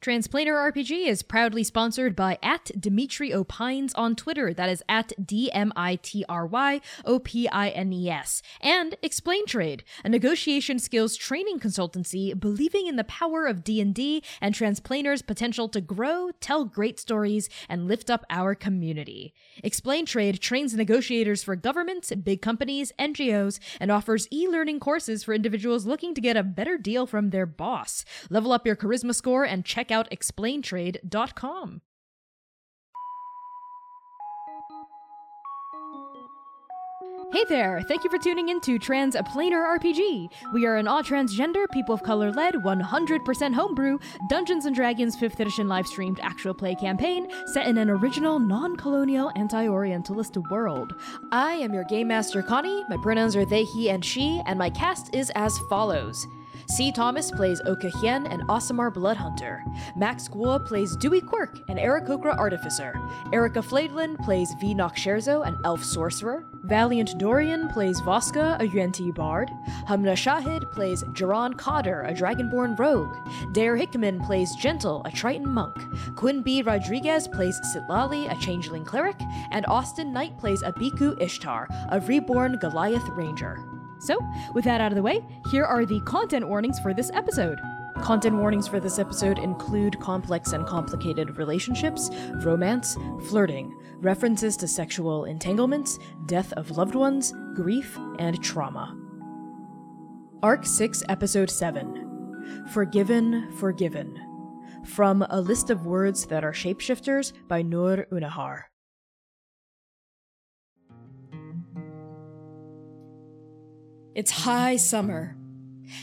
Transplanar RPG is proudly sponsored by at Dmitry Opines on Twitter. That is at D M I T R Y O P I N E S. And Explain Trade, a negotiation skills training consultancy believing in the power of D&D and Transplanar's potential to grow, tell great stories, and lift up our community. Explain Trade trains negotiators for governments, big companies, NGOs, and offers e-learning courses for individuals looking to get a better deal from their boss. Level up your charisma score and check out explaintrade.com. Hey there! Thank you for tuning in to Trans a Planar RPG. We are an all transgender, people of color led, 100% homebrew, Dungeons and Dragons 5th edition live streamed actual play campaign set in an original, non colonial, anti Orientalist world. I am your Game Master Connie, my pronouns are they, he, and she, and my cast is as follows. C. Thomas plays Oka Hien and Aasimar Bloodhunter. Max Guo plays Dewey Quirk and Aarakocra Artificer. Erica Flaidlin plays V. Scherzo, an elf sorcerer. Valiant Dorian plays Voska, a Yuan-ti bard. Hamna Shahid plays Jaron Cotter, a dragonborn rogue. Dare Hickman plays Gentle, a Triton monk. Quinn B. Rodriguez plays Sitlali, a changeling cleric. And Austin Knight plays Abiku Ishtar, a reborn Goliath ranger. So, with that out of the way, here are the content warnings for this episode. Content warnings for this episode include complex and complicated relationships, romance, flirting, references to sexual entanglements, death of loved ones, grief, and trauma. Arc 6, Episode 7 Forgiven, Forgiven. From A List of Words That Are Shapeshifters by Noor Unnahar. It's high summer,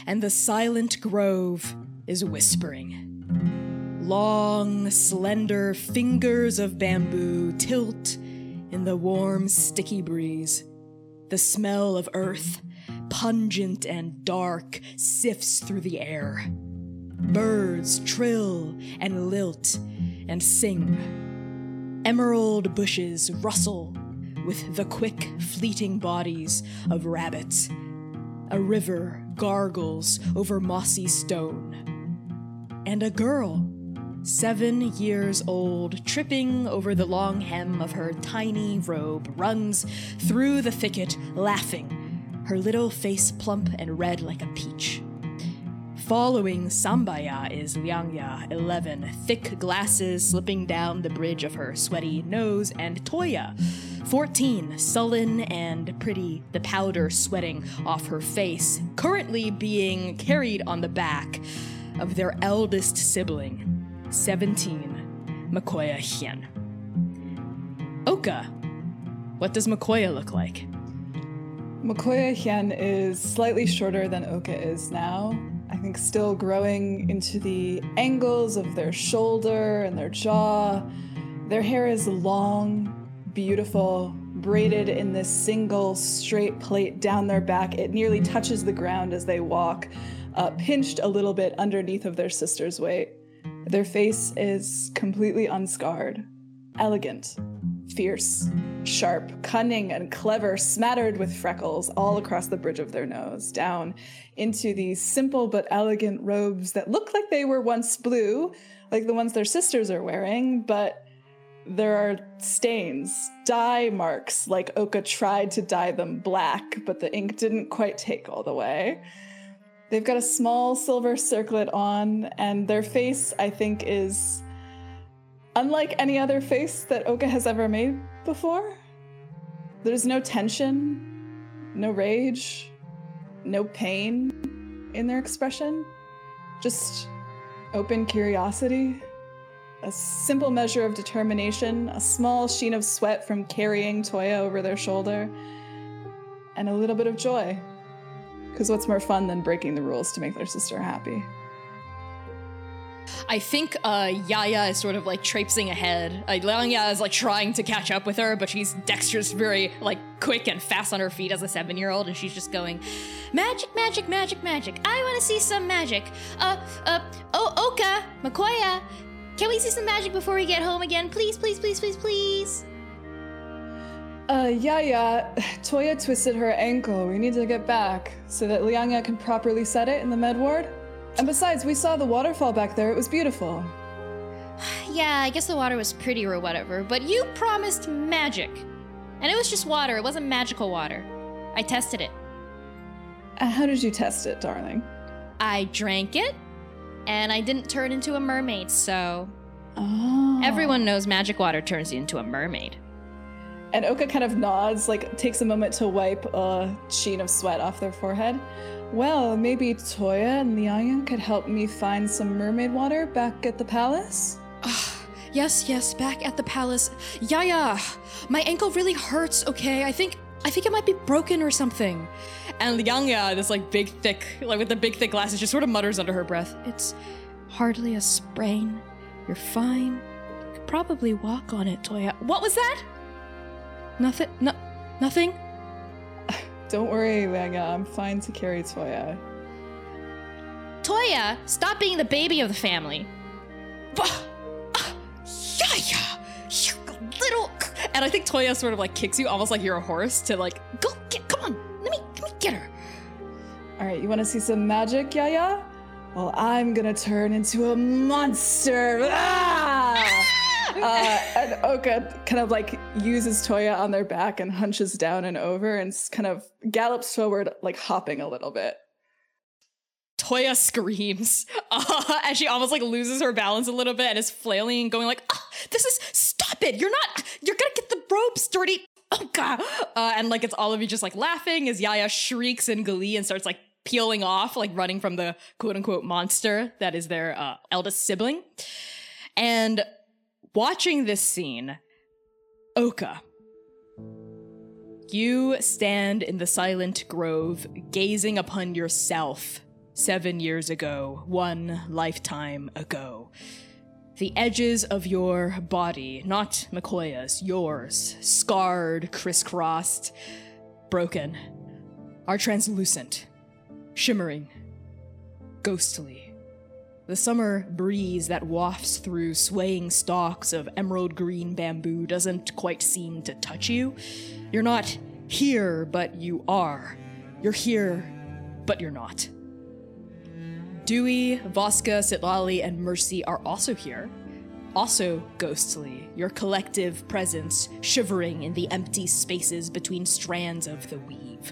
and the silent grove is whispering. Long, slender fingers of bamboo tilt in the warm, sticky breeze. The smell of earth, pungent and dark, sifts through the air. Birds trill and lilt and sing. Emerald bushes rustle with the quick, fleeting bodies of rabbits a river gargles over mossy stone. And a girl, seven years old, tripping over the long hem of her tiny robe, runs through the thicket laughing, her little face plump and red like a peach. Following Sambaya is Liangya, 11, thick glasses slipping down the bridge of her sweaty nose, and Toya, 14, sullen and pretty, the powder sweating off her face, currently being carried on the back of their eldest sibling, 17, Makoya Hien. Oka, what does Makoya look like? Makoya Hien is slightly shorter than Oka is now. I think still growing into the angles of their shoulder and their jaw. Their hair is long, beautiful, braided in this single straight plait down their back. It nearly touches the ground as they walk, uh, pinched a little bit underneath of their sister's weight. Their face is completely unscarred, elegant, fierce, sharp, cunning, and clever, smattered with freckles all across the bridge of their nose, down into these simple but elegant robes that look like they were once blue, like the ones their sisters are wearing, but there are stains, dye marks, like Oka tried to dye them black, but the ink didn't quite take all the way. They've got a small silver circlet on, and their face, I think, is unlike any other face that Oka has ever made before. There's no tension, no rage, no pain in their expression, just open curiosity a simple measure of determination, a small sheen of sweat from carrying Toya over their shoulder, and a little bit of joy. Because what's more fun than breaking the rules to make their sister happy? I think uh, Yaya is sort of like traipsing ahead. Uh, Liangya is like trying to catch up with her, but she's dexterous, very like quick and fast on her feet as a seven-year-old, and she's just going, "Magic, magic, magic, magic! I want to see some magic." Uh, uh, oh, Oka, Makoya, can we see some magic before we get home again? Please, please, please, please, please. Uh, yeah, yeah. Toya twisted her ankle. We need to get back so that Liangya can properly set it in the med ward. And besides, we saw the waterfall back there. It was beautiful. yeah, I guess the water was pretty or whatever, but you promised magic. And it was just water, it wasn't magical water. I tested it. Uh, How did you test it, darling? I drank it, and I didn't turn into a mermaid, so Oh. everyone knows magic water turns you into a mermaid. And Oka kind of nods, like takes a moment to wipe a sheen of sweat off their forehead. Well, maybe Toya and Liangya could help me find some mermaid water back at the palace? Ah, yes, yes, back at the palace. Yaya, my ankle really hurts, okay? I think I think it might be broken or something. And Liangya, this like big thick, like with the big thick glasses, just sort of mutters under her breath. It's hardly a sprain. You're fine. You could probably walk on it, Toya. What was that? Nothing no nothing? Don't worry, Liangya, I'm fine to carry Toya. Toya, stop being the baby of the family. Ah! You little And I think Toya sort of like kicks you almost like you're a horse to like, go get come on, get her. Alright, you wanna see some magic, Yaya? Well, I'm gonna turn into a monster! Ah! uh, and Oka kind of like uses Toya on their back and hunches down and over and kind of gallops forward, like hopping a little bit. Toya screams uh, as she almost like loses her balance a little bit and is flailing and going like, ah, "This is stop it! You're not. You're gonna get the ropes dirty." Oh god! Uh, and like it's all of you just like laughing as Yaya shrieks in glee and starts like peeling off, like running from the quote unquote monster that is their uh, eldest sibling. And watching this scene, Oka, you stand in the silent grove, gazing upon yourself seven years ago, one lifetime ago. The edges of your body, not Makoya's, yours, scarred, crisscrossed, broken, are translucent, shimmering, ghostly. The summer breeze that wafts through swaying stalks of emerald green bamboo doesn't quite seem to touch you. You're not here, but you are. You're here, but you're not. Dewey, Voska, Sitlali, and Mercy are also here. Also ghostly, your collective presence shivering in the empty spaces between strands of the weave.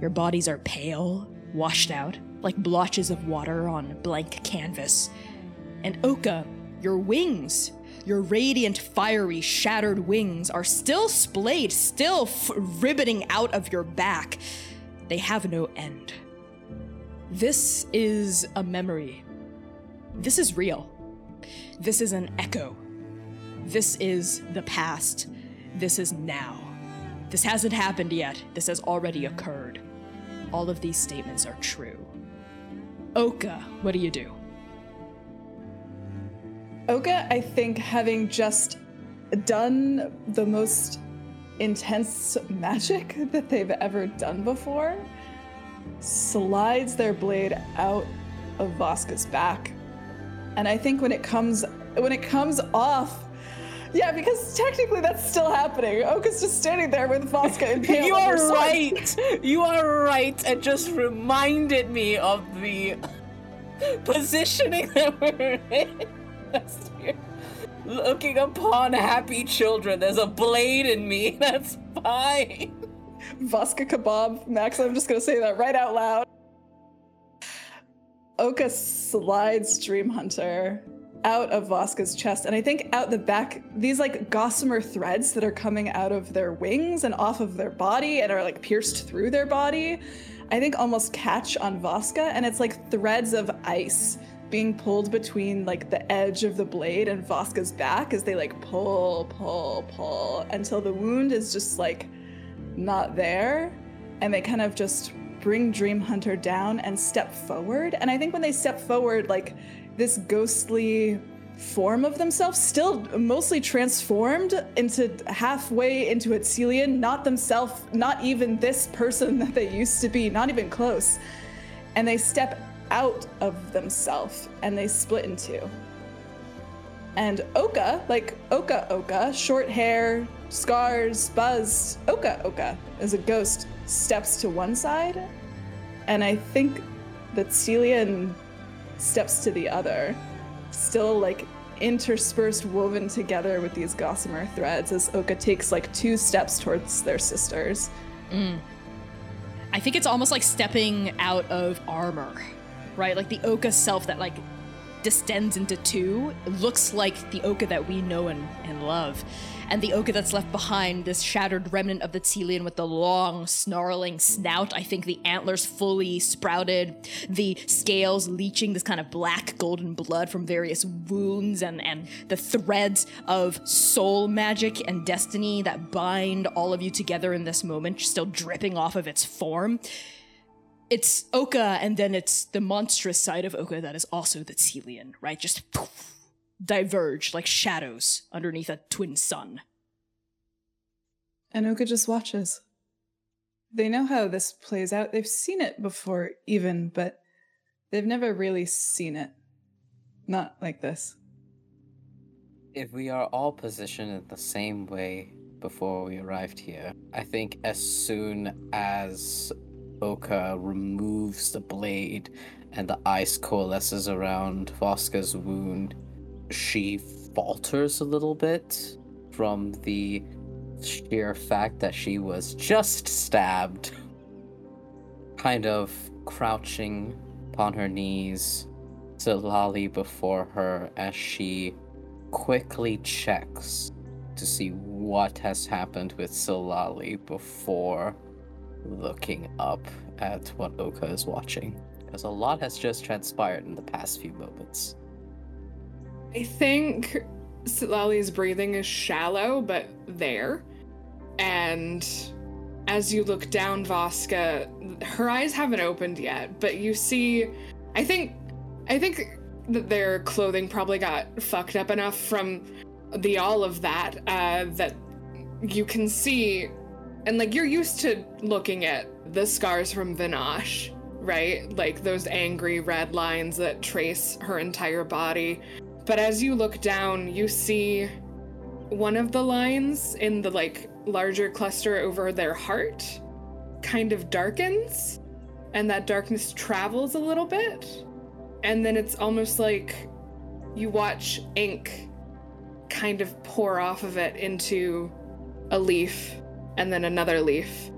Your bodies are pale, washed out, like blotches of water on blank canvas. And Oka, your wings, your radiant, fiery, shattered wings are still splayed, still f- ribboning out of your back. They have no end. This is a memory. This is real. This is an echo. This is the past. This is now. This hasn't happened yet. This has already occurred. All of these statements are true. Oka, what do you do? Oka, I think, having just done the most intense magic that they've ever done before, slides their blade out of Voska's back. And I think when it comes when it comes off, yeah, because technically that's still happening. Oka's just standing there with Voska impaled. you are right. You are right. It just reminded me of the positioning that we're in. That's weird. Looking upon happy children. There's a blade in me. That's fine. Voska kebab, Max. I'm just gonna say that right out loud. Oka slides Dream Hunter out of Voska's chest, and I think out the back, these like gossamer threads that are coming out of their wings and off of their body and are like pierced through their body, I think almost catch on Vaska, and it's like threads of ice being pulled between like the edge of the blade and Voska's back as they like pull, pull, pull until the wound is just like not there and they kind of just bring dream hunter down and step forward. And i think when they step forward like this ghostly form of themselves still mostly transformed into halfway into a Celian, not themselves not even this person that they used to be not even close. And they step out of themselves and they split in two and Oka, like Oka Oka, short hair, scars, buzzed, Oka Oka, as a ghost, steps to one side. And I think that Celian steps to the other, still like interspersed, woven together with these gossamer threads as Oka takes like two steps towards their sisters. Mm. I think it's almost like stepping out of armor, right? Like the Oka self that like distends into two looks like the Oka that we know and, and love. And the Oka that's left behind, this shattered remnant of the Telian with the long, snarling snout. I think the antlers fully sprouted, the scales leaching this kind of black golden blood from various wounds, and, and the threads of soul magic and destiny that bind all of you together in this moment, still dripping off of its form it's Oka, and then it's the monstrous side of Oka that is also the Telian, right? Just poof, diverge like shadows underneath a twin sun. And Oka just watches. They know how this plays out. They've seen it before, even, but they've never really seen it. Not like this. If we are all positioned in the same way before we arrived here, I think as soon as Oka removes the blade and the ice coalesces around Voska's wound, she falters a little bit from the sheer fact that she was just stabbed. Kind of crouching upon her knees, Sitlali before her as she quickly checks to see what has happened with Sitlali before looking up at what Oka is watching. Because a lot has just transpired in the past few moments. I think Lali's breathing is shallow, but there. And as you look down, Voska, her eyes haven't opened yet, but you see, I think, I think that their clothing probably got fucked up enough from the all of that uh, that you can see, and like you're used to looking at the scars from Vinash, right? Like those angry red lines that trace her entire body. But as you look down, you see one of the lines in the like larger cluster over their heart kind of darkens and that darkness travels a little bit and then it's almost like you watch ink kind of pour off of it into a leaf and then another leaf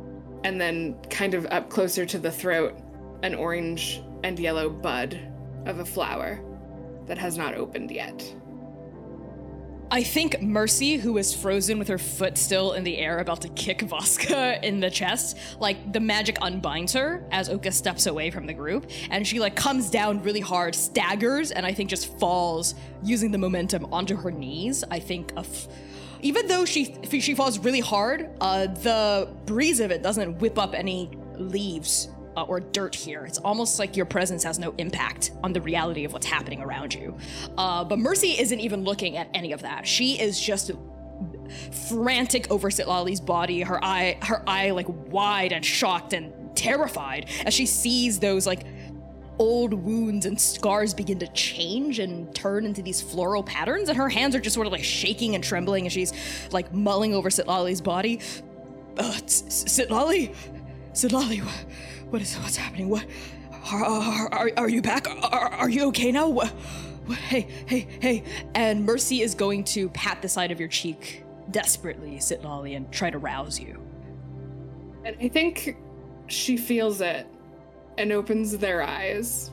and then kind of up closer to the throat an orange and yellow bud of a flower that has not opened yet. I think Mercy, who is frozen with her foot still in the air, about to kick Voska in the chest, like the magic unbinds her as Oka steps away from the group, and she like comes down really hard, staggers, and I think just falls using the momentum onto her knees. I think of. Even though she she falls really hard, uh, the breeze of it doesn't whip up any leaves uh, or dirt here. It's almost like your presence has no impact on the reality of what's happening around you. Uh, but Mercy isn't even looking at any of that. She is just frantic over Sitlali's body, her eye, her eye like wide and shocked and terrified as she sees those like old wounds and scars begin to change and turn into these floral patterns, and her hands are just sort of like shaking and trembling as she's like mulling over Sitlali's body. Uh, Sitlali, Sitlali, what is what's happening? What are are, are, are you back? Are, are you okay now? What, what? Hey, hey, hey! And Mercy is going to pat the side of your cheek desperately, Sitlali, and try to rouse you. And I think she feels it and opens their eyes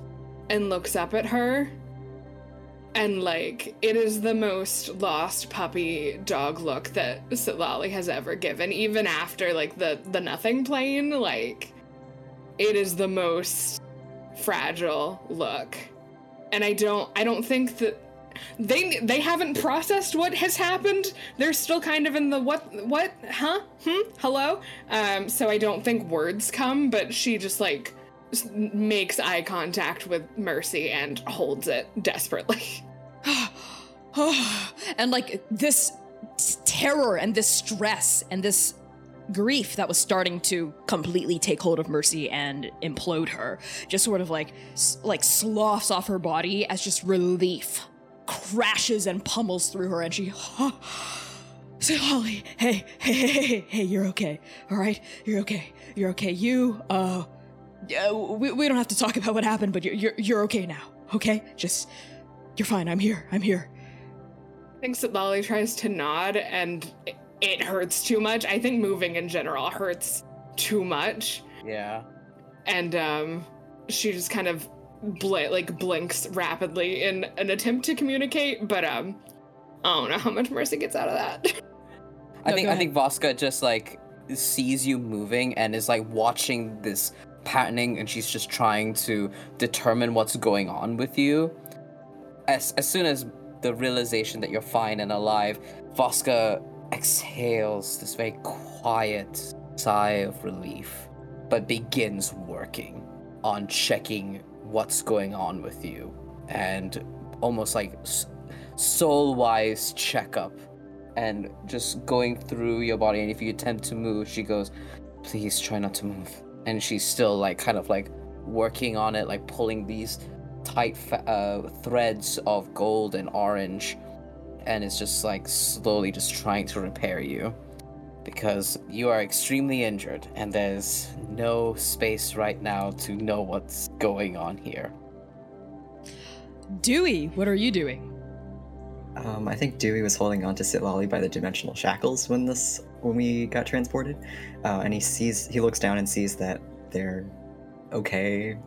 and looks up at her. And like it is the most lost puppy dog look that Sitlali has ever given, even after like the the nothing plane, like it is the most fragile look. And I don't I don't think that they they haven't processed what has happened. They're still kind of in the what what huh hmm hello. Um, so I don't think words come, but she just like makes eye contact with Mercy and holds it desperately. and like this terror and this stress and this grief that was starting to completely take hold of Mercy and implode her just sort of like like sloughs off her body as just relief crashes and pummels through her and she Say Holly, hey, hey, hey, hey, hey, hey, you're okay. All right, you're okay. You're okay. You, uh, yeah, we, we don't have to talk about what happened, but you're, you're you're okay now. Okay, just you're fine. I'm here. I'm here. I think Sitlali tries to nod and it- it hurts too much. I think moving in general hurts too much. Yeah. And um she just kind of bl- like blinks rapidly in an attempt to communicate, but um I don't know how much Mercy gets out of that. I No, think go I think Voska just like sees you moving and is like watching this patterning and she's just trying to determine what's going on with you. As as soon as the realization that you're fine and alive, Voska exhales this very quiet sigh of relief, but begins working on checking what's going on with you. And almost like s- soul-wise checkup and just going through your body. And if you attempt to move she goes please try not to move and she's still like kind of like working on it like pulling these tight fa- uh, threads of gold and orange and it's just like slowly just trying to repair you because you are extremely injured and there's no space right now to know what's going on here Dewey, what are you doing? Um, I think Dewey was holding on to Sitlali by the dimensional shackles when this when we got transported, uh, and he sees he looks down and sees that they're okay,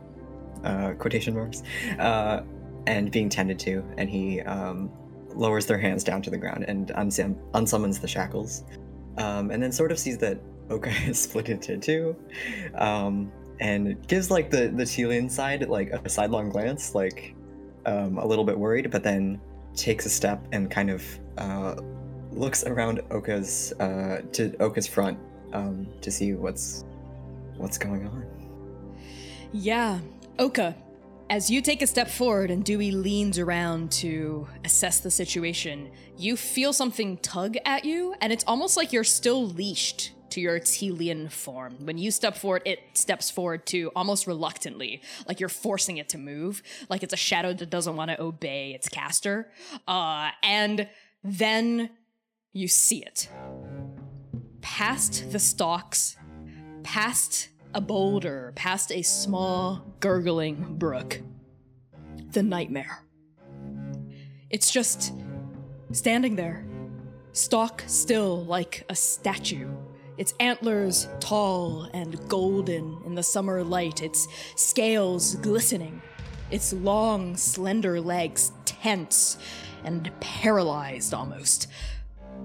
uh, quotation marks, uh, and being tended to, and he um, lowers their hands down to the ground and unsum- unsummons the shackles, um, and then sort of sees that Oka is split into two, um, and gives like the the Telian side like a sidelong glance, like um, a little bit worried, but then takes a step and kind of uh, looks around Oka's uh, to Oka's front um, to see what's what's going on. Yeah, Oka. As you take a step forward and Dewey leans around to assess the situation, you feel something tug at you, and it's almost like you're still leashed your Telian form. When you step forward, it steps forward too, almost reluctantly, like you're forcing it to move, like it's a shadow that doesn't want to obey its caster. Uh, and then you see it. Past the stalks, past a boulder, past a small, gurgling brook. The nightmare. It's just standing there, stock still like a statue. Its antlers tall and golden in the summer light, its scales glistening, its long, slender legs tense and paralyzed almost.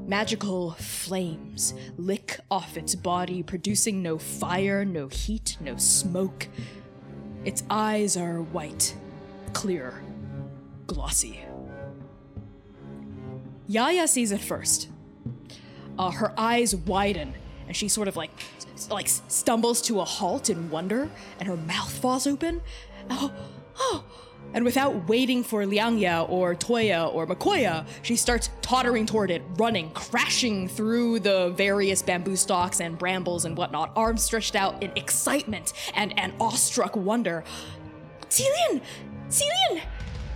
Magical flames lick off its body, producing no fire, no heat, no smoke. Its eyes are white, clear, glossy. Yaya sees it first. Uh, her eyes widen, and she sort of like, like stumbles to a halt in wonder, and her mouth falls open. Oh, oh! And without waiting for Liangya or Toya or Makoya, she starts tottering toward it, running, crashing through the various bamboo stalks and brambles and whatnot, arms stretched out in excitement and, and awestruck wonder. Celian! Celian!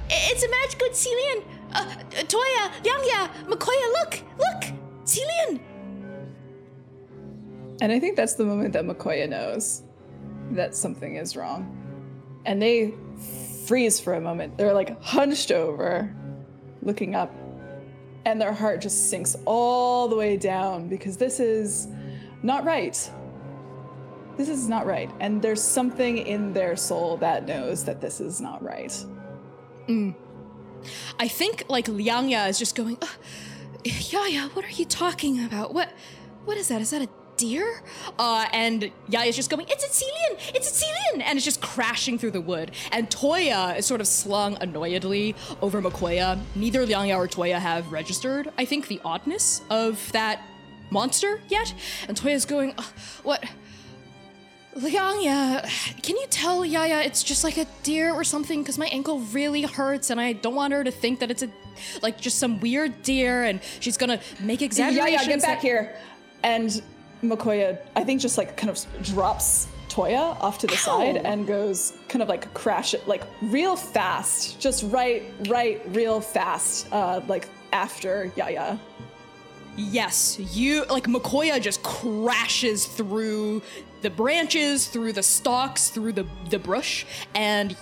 It's a magical Celian! Uh, Toya, Liangya, Makoya, look! Look! Celian! And I think that's the moment that Makoya knows that something is wrong. And they freeze for a moment. They're like hunched over, looking up, and their heart just sinks all the way down because this is not right. This is not right. And there's something in their soul that knows that this is not right. I think like Liangya is just going, uh, Yaya, what are you talking about? What what is that? Is that a deer? Uh, and Yaya's just going, it's a Celian! It's a Celian! And it's just crashing through the wood. And Toya is sort of slung annoyedly over Makoya. Neither Liangya or Toya have registered, I think, the oddness of that monster yet. And Toya's going, "Uh, what? Liangya, can you tell Yaya it's just like a deer or something? Because my ankle really hurts and I don't want her to think that it's a like just some weird deer and she's gonna make Yeah, exaggerations. yeah, get back here. And Makoya, I think, just like kind of drops Toya off to the side and goes kind of like crash it, like real fast, just right, right, real fast, uh, like after Yaya. Yes, you like Makoya just crashes through the branches, through the stalks, through the the brush, and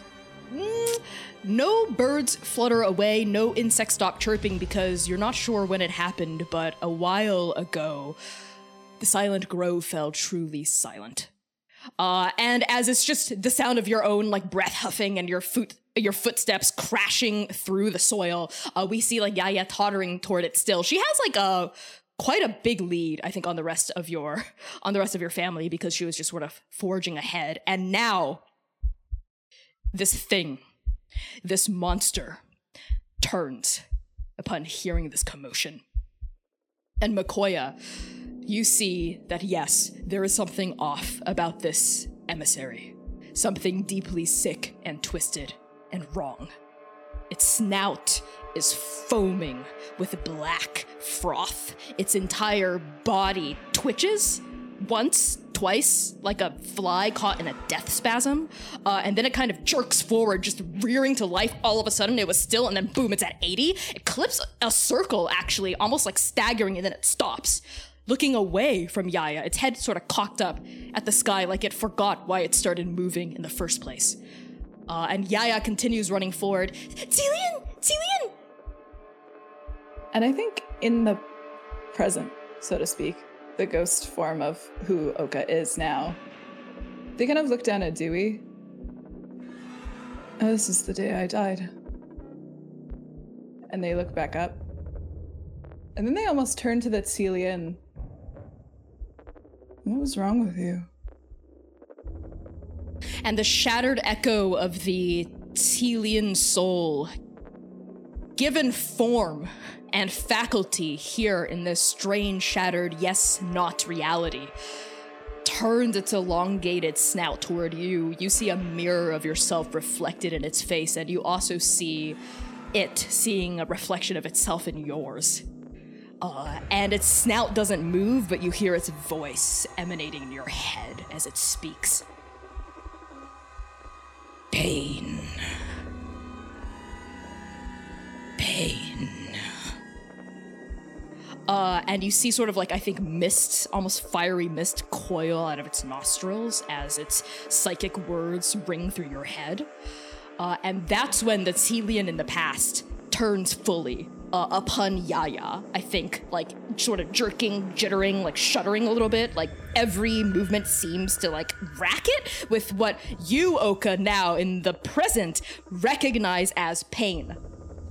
mm, no birds flutter away, no insects stop chirping because you're not sure when it happened, but a while ago, the silent grove fell truly silent. Uh, and as it's just the sound of your own like breath huffing and your foot your footsteps crashing through the soil, uh, we see like Yaya tottering toward it still. She has like a quite a big lead, I think, on the rest of your on the rest of your family because she was just sort of forging ahead. And now this thing, this monster, turns upon hearing this commotion. And Makoya, you see that yes, there is something off about this emissary. Something deeply sick and twisted and wrong. Its snout is foaming with black froth. Its entire body twitches once, twice, like a fly caught in a death spasm. Uh, and then it kind of jerks forward, just rearing to life. All of a sudden, it was still, and then boom, it's at 80. It clips a circle, actually, almost like staggering, and then it stops. Looking away from Yaya, its head sort of cocked up at the sky like it forgot why it started moving in the first place. Uh, and Yaya continues running forward. Tilian! Tilian! And I think in the present, so to speak, the ghost form of who Oka is now, they kind of look down at Dewey. Oh, this is the day I died. And they look back up. And then they almost turn to the Telian. What was wrong with you? and the shattered echo of the Telian soul, given form and faculty here in this strange, shattered, yes, not reality, turns its elongated snout toward you. You see a mirror of yourself reflected in its face, and you also see it seeing a reflection of itself in yours. Uh, and its snout doesn't move, but you hear its voice emanating in your head as it speaks. Pain. Pain. Uh, and you see sort of like, I think, mist, almost fiery mist coil out of its nostrils as its psychic words ring through your head. Uh, and that's when the Telian in the past turns fully uh, upon Yaya. I think, like, sort of jerking, jittering, like shuddering a little bit. Like, every movement seems to, like, rack it with what you, Oka, now in the present recognize as pain.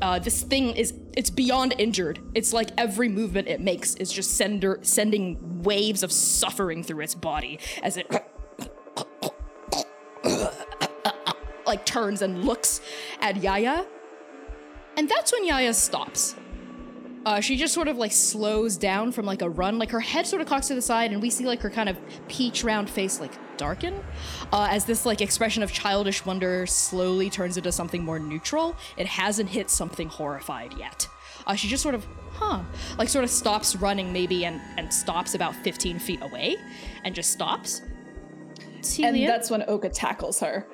Uh, this thing is it's beyond injured it's like every movement it makes is just sender, sending waves of suffering through its body as it like turns and looks at yaya and that's when yaya stops. Uh, she just sort of like slows down from like a run. Like her head sort of cocks to the side and we see like her kind of peach round face like darken uh, as this like expression of childish wonder slowly turns into something more neutral. It hasn't hit something horrified yet. Uh, she just sort of huh like sort of stops running maybe and and stops about 15 feet away and just stops. And that's when Oka tackles her.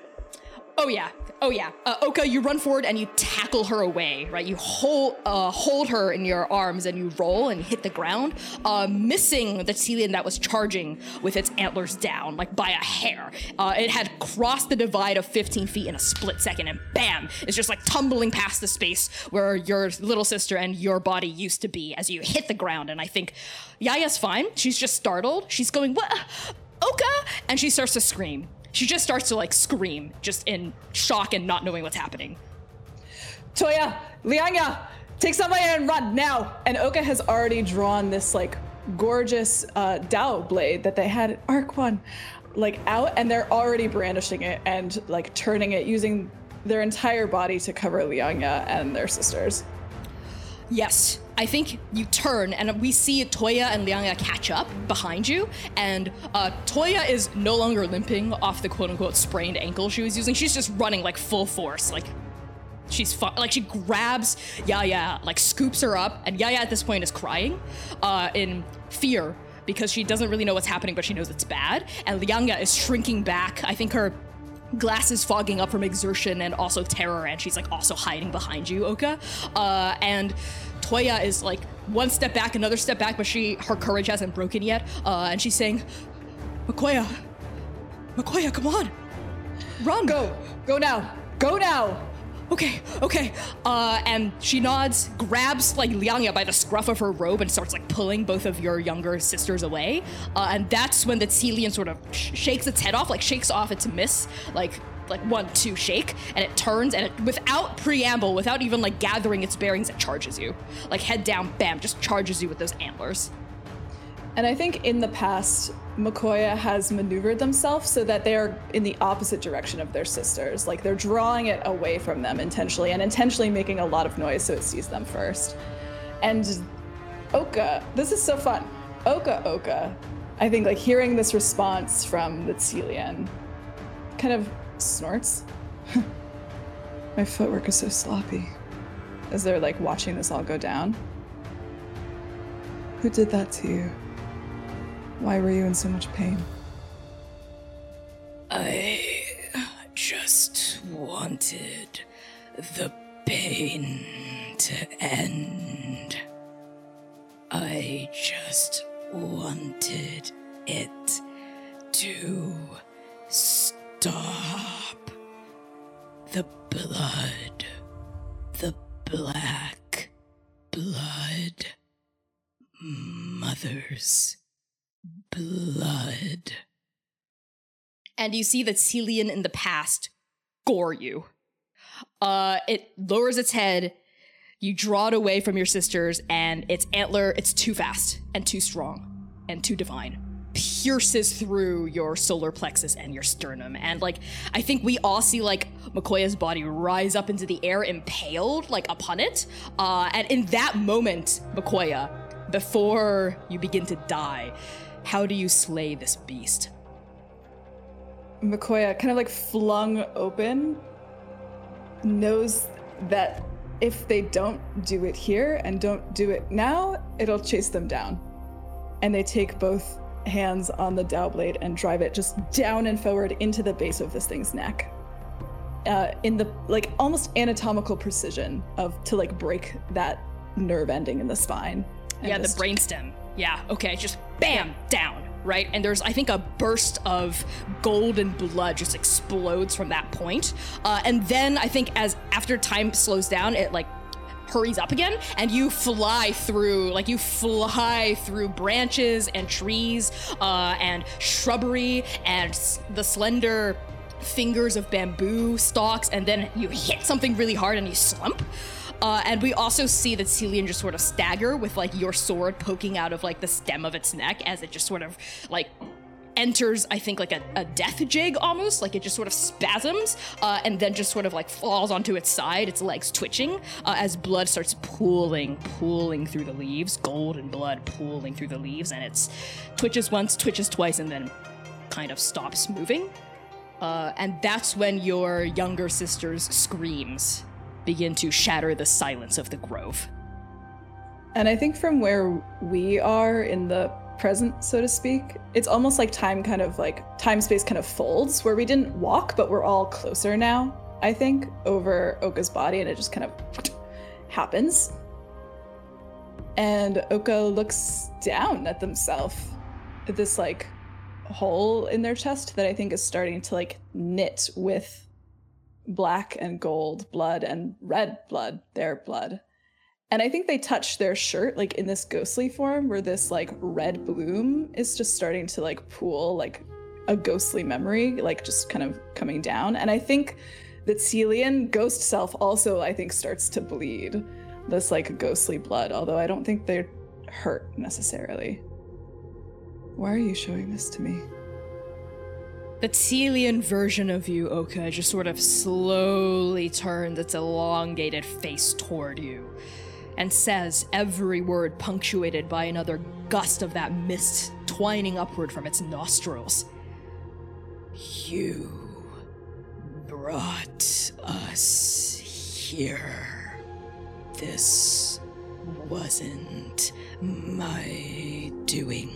Oh yeah, oh yeah. Uh, Oka, you run forward and you tackle her away, right? You hold uh, hold her in your arms and you roll and hit the ground, uh, missing the Telian that was charging with its antlers down, like by a hair. Uh, it had crossed the divide of 15 feet in a split second, and bam! It's just like tumbling past the space where your little sister and your body used to be as you hit the ground. And I think Yaya's fine. She's just startled. She's going, "What, Oka?" And she starts to scream. She just starts to like scream, just in shock and not knowing what's happening. Toya, Liangya, take somebody and run now. And Oka has already drawn this like gorgeous uh, Dao blade that they had at Arc like out, and they're already brandishing it and like turning it using their entire body to cover Liangya and their sisters. Yes, I think you turn and we see Toya and Liangya catch up behind you, and uh, Toya is no longer limping off the quote unquote sprained ankle she was using. She's just running like full force, like she's fu- like she grabs Yaya, like scoops her up, and Yaya at this point is crying uh, in fear because she doesn't really know what's happening, but she knows it's bad. And Liangya is shrinking back. I think her glasses fogging up from exertion and also terror, and she's like also hiding behind you, Oka. Uh, and Toya is like one step back, another step back, but she her courage hasn't broken yet. Uh, and she's saying, "Makoya, Makoya, come on, run, Go, go now. Go now! Okay, okay. Uh, and she nods, grabs like Liangya by the scruff of her robe and starts like pulling both of your younger sisters away. Uh, and that's when the Celian sort of sh- shakes its head off, like shakes off its miss, like like one, two, shake, and it turns and it, without preamble, without even like gathering its bearings, it charges you, like head down, bam, just charges you with those antlers. And I think in the past, Makoya has maneuvered themselves so that they are in the opposite direction of their sisters. Like they're drawing it away from them intentionally and intentionally making a lot of noise so it sees them first. And Oka, this is so fun. Oka Oka, I think like hearing this response from the Celian kind of snorts. My footwork is so sloppy. As they're like watching this all go down. Who did that to you? Why were you in so much pain? I just wanted the pain to end. I just wanted it to. The blood, the black blood, mother's blood. And you see that Celian in the past gore you. Uh, it lowers its head. You draw it away from your sisters, and its antler, it's too fast and too strong and too divine. Pierces through your solar plexus and your sternum. And like, I think we all see like Makoya's body rise up into the air, impaled like upon it. Uh, and in that moment, Makoya, before you begin to die, how do you slay this beast? Makoya, kind of like flung open, knows that if they don't do it here and don't do it now, it'll chase them down. And they take both hands on the Dao blade and drive it just down and forward into the base of this thing's neck. Uh, in the like almost anatomical precision of to like break that nerve ending in the spine. yeah, the brainstem. Yeah, okay, just bam, down, right? And there's, I think, a burst of golden blood just explodes from that point. Uh, and then I think as after time slows down, it like hurries up again and you fly through like you fly through branches and trees uh, and shrubbery and s- the slender fingers of bamboo stalks and then you hit something really hard and you slump. Uh, and we also see that Celian just sort of stagger with like your sword poking out of like the stem of its neck as it just sort of like enters, I think, like a, a death jig almost. Like it just sort of spasms uh, and then just sort of like falls onto its side, its legs twitching uh, as blood starts pooling, pooling through the leaves, golden blood pooling through the leaves, and it's twitches once, twitches twice, and then kind of stops moving. Uh, and that's when your younger sister's screams begin to shatter the silence of the grove. And I think from where we are in the present, so to speak, it's almost like time kind of like time space kind of folds where we didn't walk, but we're all closer now, I think, over Oka's body, and it just kind of happens. And Oka looks down at themselves at this like hole in their chest that I think is starting to like knit with black and gold blood and red blood, their blood. And I think they touch their shirt like in this ghostly form where this like red bloom is just starting to like pool like a ghostly memory, like just kind of coming down. And I think that Celian ghost self also I think starts to bleed this like ghostly blood, although I don't think they're hurt necessarily. Why are you showing this to me? The Telian version of you, Oka, just sort of slowly turns its elongated face toward you and says every word punctuated by another gust of that mist twining upward from its nostrils. You brought us here. This wasn't my doing.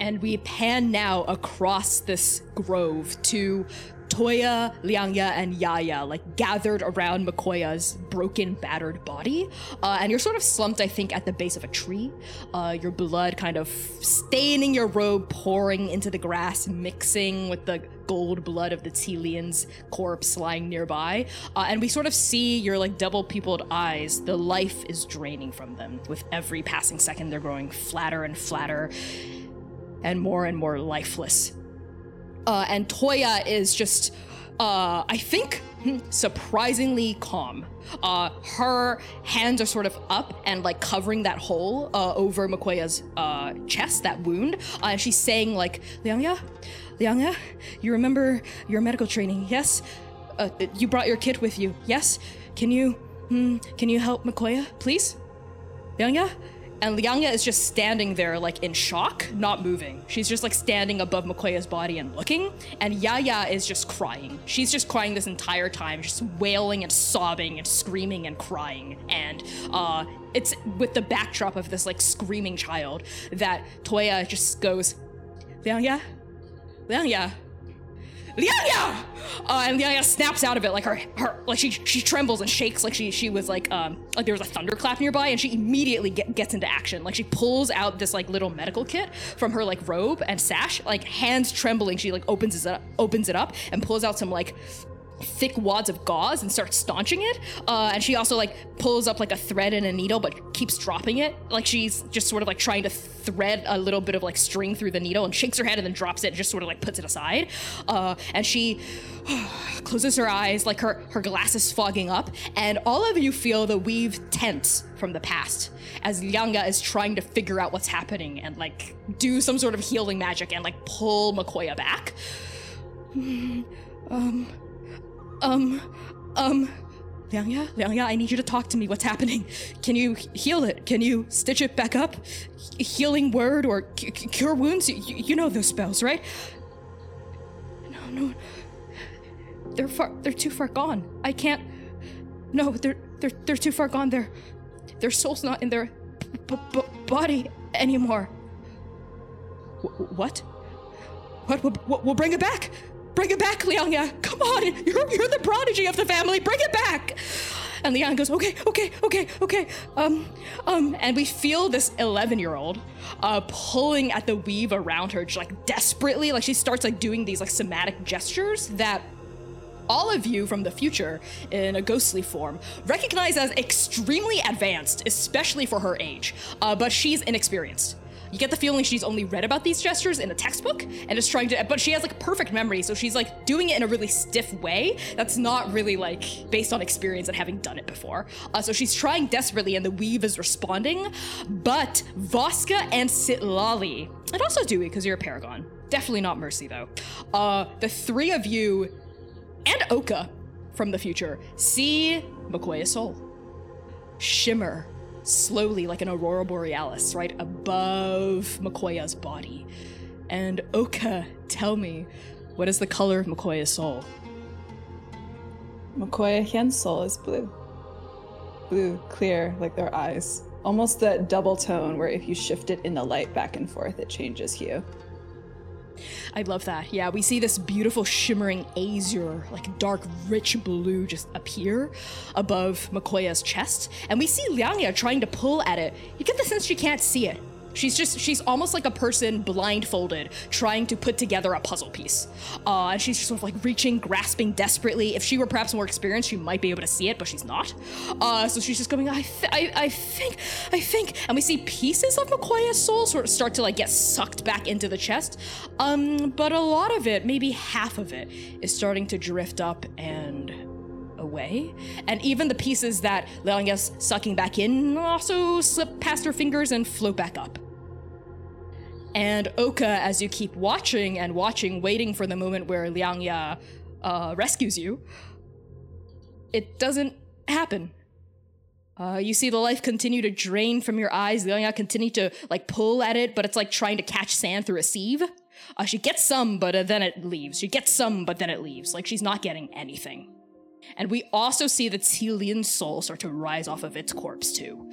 And we pan now across this grove to Toya, Liangya, and Yaya, like gathered around Makoya's broken, battered body. Uh, and you're sort of slumped, I think, at the base of a tree. Uh, your blood kind of staining your robe, pouring into the grass, mixing with the gold blood of the Telian's corpse lying nearby. Uh, and we sort of see your like double pupiled eyes. The life is draining from them. With every passing second, they're growing flatter and flatter and more and more lifeless. Uh, and Toya is just, uh, I think, hmm, surprisingly calm. Uh, her hands are sort of up and like covering that hole uh, over Makoya's uh, chest, that wound. Uh, and she's saying like, Liangya, Liangya, you remember your medical training, yes? You brought your kit with you, yes? Can you, hmm, can you help Makoya, please? Liangya? And Liangya is just standing there, like in shock, not moving. She's just like standing above Makoya's body and looking. And Yaya is just crying. She's just crying this entire time, just wailing and sobbing and screaming and crying. And uh, it's with the backdrop of this like screaming child that Toya just goes, Liangya, Liangya, Liangya! Uh, and Liangya snaps out of it, like her, her, like she she trembles and shakes, like she she was like um like there was a thunderclap nearby, and she immediately get, gets into action. Like she pulls out this like little medical kit from her like robe and sash, like hands trembling. She like opens it up, opens it up, and pulls out some like thick wads of gauze and starts staunching it. Uh, and she also like pulls up like a thread and a needle, but keeps dropping it. Like she's just sort of like trying to thread a little bit of like string through the needle and shakes her head and then drops it and just sort of like puts it aside. Uh, and she closes her eyes, like her her glasses fogging up, and all of you feel the weave tense from the past as Liangya is trying to figure out what's happening and like do some sort of healing magic and like pull Makoya back. um. Um, um, Liangya, Liangya, I need you to talk to me. What's happening? Can you heal it? Can you stitch it back up? Healing word or c- cure wounds? You, you know those spells, right? No, no. They're far. They're too far gone. I can't. No, they're they're they're too far gone. Their their soul's not in their b- b- body anymore. Wh- what? What? We'll- we'll bring it back. Bring it back, Liangya. Come on, you're, you're the prodigy of the family. Bring it back. And Liang goes, okay, okay, okay, okay. Um, um, and we feel this 11 year old uh, pulling at the weave around her, just, like desperately. Like she starts like doing these like somatic gestures that all of you from the future in a ghostly form recognize as extremely advanced, especially for her age. Uh, but she's inexperienced. You get the feeling she's only read about these gestures in a textbook and is trying to, but she has like perfect memory, so she's like doing it in a really stiff way that's not really like based on experience and having done it before. Uh, so she's trying desperately, and the weave is responding. But Voska and Sitlali, and also Dewey, because you're a paragon, definitely not Mercy though. Uh, the three of you and Oka from the future see Makoya's soul shimmer slowly like an aurora borealis right above Makoya's body. And Oka, tell me, what is the color of Makoya's soul? Makoya Hien's soul is blue. Blue, clear, like their eyes. Almost that double tone where if you shift it in the light back and forth, it changes hue. I love that. Yeah, we see this beautiful shimmering azure, like dark, rich blue, just appear above Makoya's chest, and we see Liangya trying to pull at it. You get the sense she can't see it. She's just, she's almost like a person blindfolded trying to put together a puzzle piece. Uh, and she's just sort of like reaching, grasping desperately. If she were perhaps more experienced, she might be able to see it, but she's not. Uh, so she's just going, I, th- I, I think, I think. And we see pieces of Makoya's soul sort of start to like get sucked back into the chest. Um, but a lot of it, maybe half of it, is starting to drift up and away. And even the pieces that Liangya's sucking back in also slip past her fingers and float back up. And Oka, as you keep watching and watching, waiting for the moment where Liangya uh, rescues you, it doesn't happen. Uh, you see the life continue to drain from your eyes. Liangya continue to like pull at it, but it's like trying to catch sand through a sieve. Uh, she gets some, but uh, then it leaves. She gets some, but then it leaves. Like she's not getting anything. And we also see the Telian soul start to rise off of its corpse too.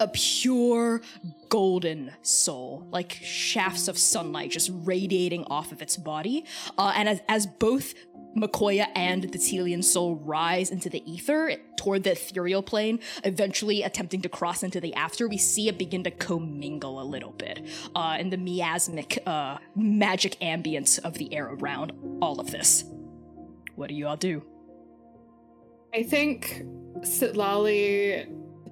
A pure golden soul, like shafts of sunlight just radiating off of its body. Uh, and as, as both Makoya and the Telian soul rise into the ether toward the ethereal plane, eventually attempting to cross into the after, we see it begin to commingle a little bit uh, in the miasmic uh, magic ambience of the air around all of this. What do you all do? I think Sitlali,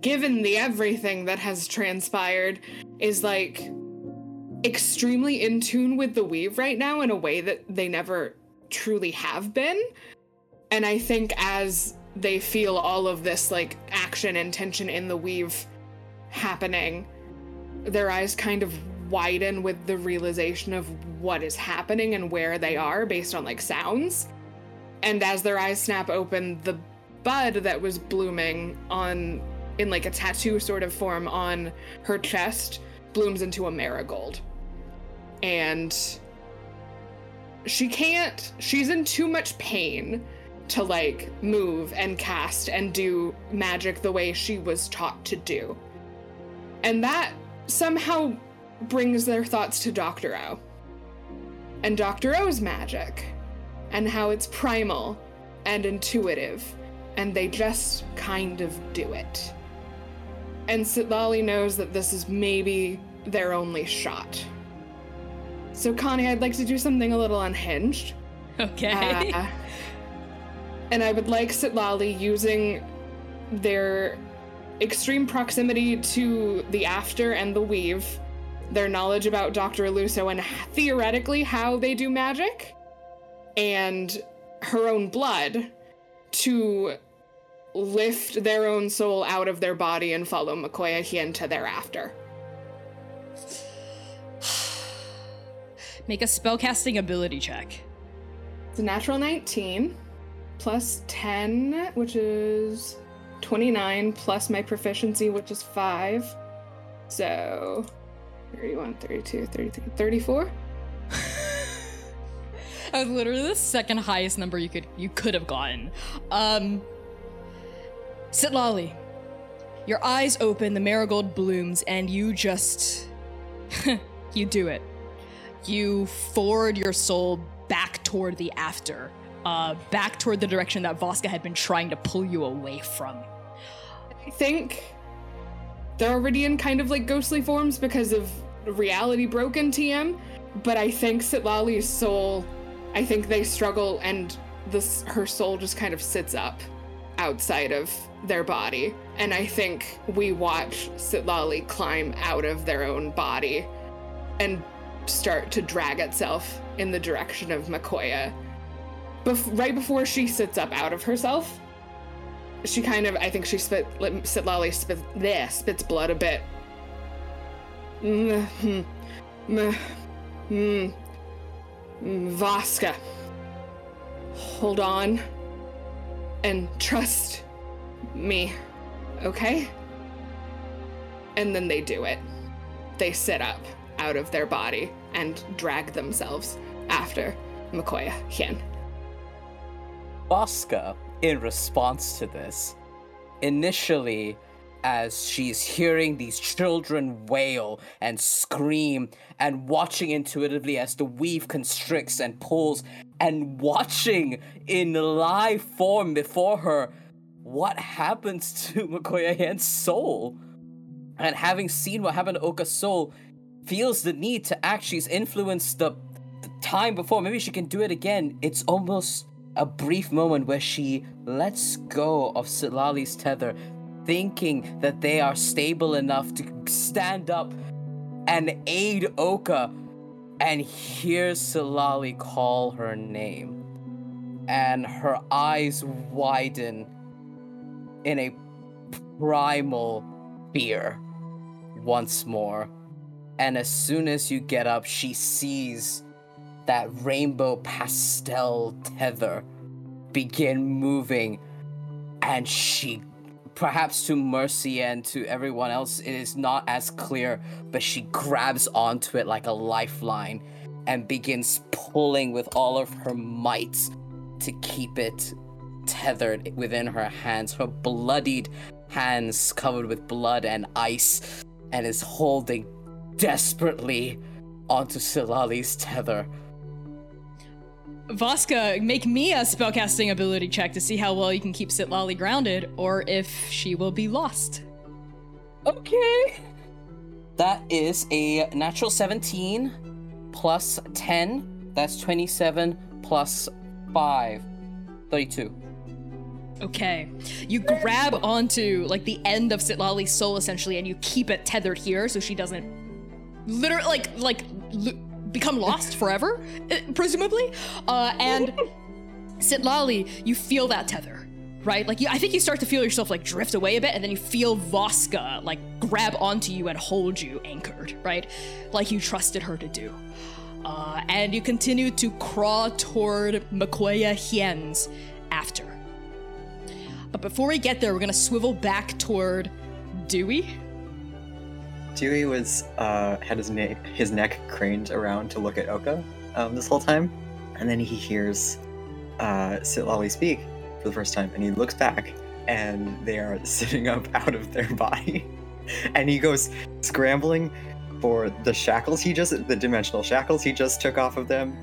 given the everything that has transpired, is like extremely in tune with the weave right now in a way that they never truly have been. And I think as they feel all of this like action and tension in the weave happening, their eyes kind of widen with the realization of what is happening and where they are based on like sounds. And as their eyes snap open, the bud that was blooming on in like a tattoo sort of form on her chest blooms into a marigold. And she can't she's in too much pain to like move and cast and do magic the way she was taught to do. And that somehow brings their thoughts to Dr. O. And Dr. O's magic and how it's primal and intuitive and they just kind of do it. And Sitlali knows that this is maybe their only shot. So, Connie, I'd like to do something a little unhinged. Okay. Uh, and I would like Sitlali using their extreme proximity to the after and the weave, their knowledge about Dr. Luso and theoretically how they do magic, and her own blood to lift their own soul out of their body and follow Makoya Hien to thereafter. Make a spellcasting ability check. It's a natural 19 plus 10, which is 29, plus my proficiency, which is 5. So 31, 32, 33, 34. That was literally the second highest number you could you could have gotten. Um Sitlali, your eyes open, the marigold blooms, and you just you do it. You forward your soul back toward the after, uh, back toward the direction that Voska had been trying to pull you away from. I think they're already in kind of like ghostly forms because of reality broken TM, but I think Sitlali's soul, I think they struggle and this her soul just kind of sits up outside of their body. And I think we watch Sitlali climb out of their own body and start to drag itself in the direction of Makoya. Bef- right before she sits up out of herself, she kind of, I think she spit, Sitlali spit, bleh, spits blood a bit. Mm, mm, mm, mm, mm, Voska, hold on and trust me, okay? And then they do it. They sit up out of their body and drag themselves after Makoya Hien. Voska, in response to this, initially, as she's hearing these children wail and scream and watching intuitively as the weave constricts and pulls and watching in live form before her what happens to Makoya Hien's soul. And having seen what happened to Oka's soul, feels the need to act. She's influenced the, the time before. Maybe she can do it again. It's almost a brief moment where she lets go of Sitlali's tether, thinking that they are stable enough to stand up and aid Oka, and hears Sitlali call her name. And her eyes widen in a primal fear once more. And as soon as you get up, she sees that rainbow pastel tether begin moving. And she, perhaps to Mercy and to everyone else, it is not as clear, but she grabs onto it like a lifeline and begins pulling with all of her might to keep it tethered within her hands. Her bloodied hands covered with blood and ice, and is holding desperately onto Sitlali's tether. Voska, make me a spellcasting ability check to see how well you can keep Sitlali grounded, or if she will be lost. Okay. That is a natural 17 plus 10. That's 27 plus 5. 32. Okay. You grab onto like the end of Sitlali's soul essentially, and you keep it tethered here so she doesn't literally like like l- become lost forever, eh, presumably. Uh, and Sitlali, you feel that tether, right? Like you, I think you start to feel yourself like drift away a bit, and then you feel Voska like grab onto you and hold you anchored, right? Like you trusted her to do. Uh, and you continue to crawl toward Makoya Hien's after. But before we get there, we're gonna swivel back toward Dewey. Dewey was uh, had his neck his neck craned around to look at Oka um, this whole time, and then he hears uh, Sitlali speak for the first time, and he looks back, and they are sitting up out of their body, and he goes scrambling for the shackles he just the dimensional shackles he just took off of them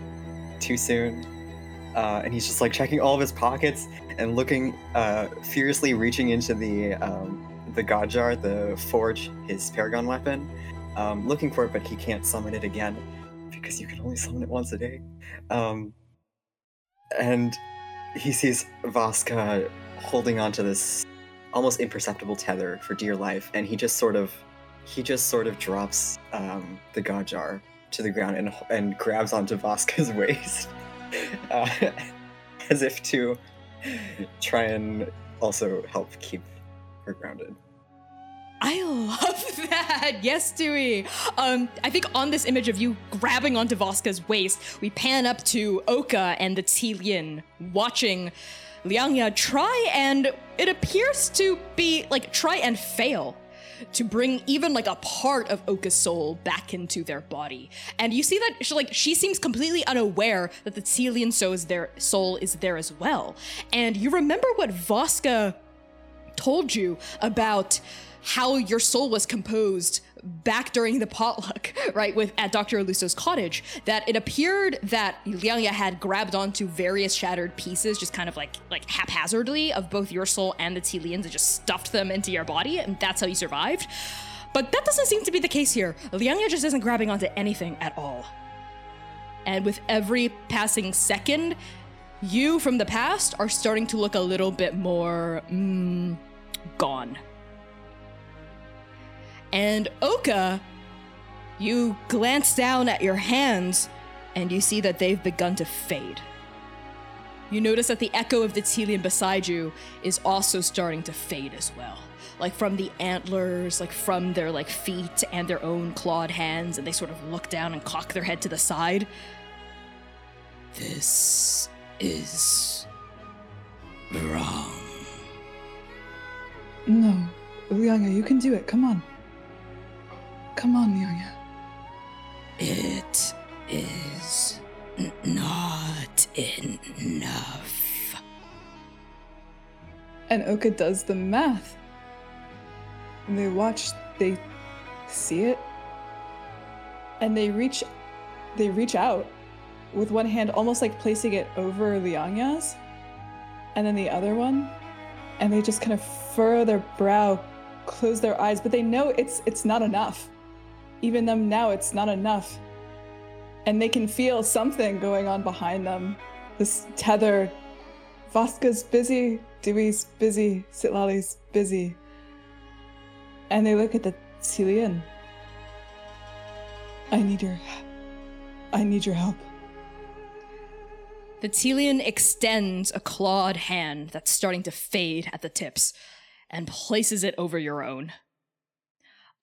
too soon, uh, and he's just like checking all of his pockets and looking uh, furiously reaching into the um, the God Shard, the forge, his Paragon weapon, um, looking for it, but he can't summon it again because you can only summon it once a day. Um, and he sees Voska holding onto this almost imperceptible tether for dear life, and he just sort of he just sort of drops um, the God Shard to the ground and and grabs onto Voska's waist, uh, as if to try and also help keep her grounded. I love that. Yes, Dewey. Um, I think on this image of you grabbing onto Voska's waist, we pan up to Oka and the Telian watching Liangya try and it appears to be like try and fail to bring even like a part of Oka's soul back into their body. And you see that she like she seems completely unaware that the Telian soul is soul is there as well. And you remember what Voska told you about how your soul was composed back during the potluck, right, with at Dr. Aluso's cottage, that it appeared that Liangya had grabbed onto various shattered pieces, just kind of like like haphazardly, of both your soul and the Telians, and just stuffed them into your body, and that's how you survived. But that doesn't seem to be the case here. Liangya just isn't grabbing onto anything at all. And with every passing second, you from the past are starting to look a little bit more mm, gone. And Oka, you glance down at your hands and you see that they've begun to fade. You notice that the echo of the Telian beside you is also starting to fade as well. Like from the antlers, like from their like feet and their own clawed hands, and they sort of look down and cock their head to the side. This is wrong. No, Liangya, you can do it. Come on. Come on, Liangya. It is not enough. And Oka does the math. And they watch, they see it, and they reach, they reach out with one hand, almost like placing it over Liangya's, and then the other one, and they just kind of furrow their brow, close their eyes, but they know it's it's not enough. Even them now, it's not enough, and they can feel something going on behind them. This tether. Voska's busy, Dewey's busy, Sitlali's busy. And they look at the Telian. I need your I need your help. The Telian extends a clawed hand that's starting to fade at the tips and places it over your own.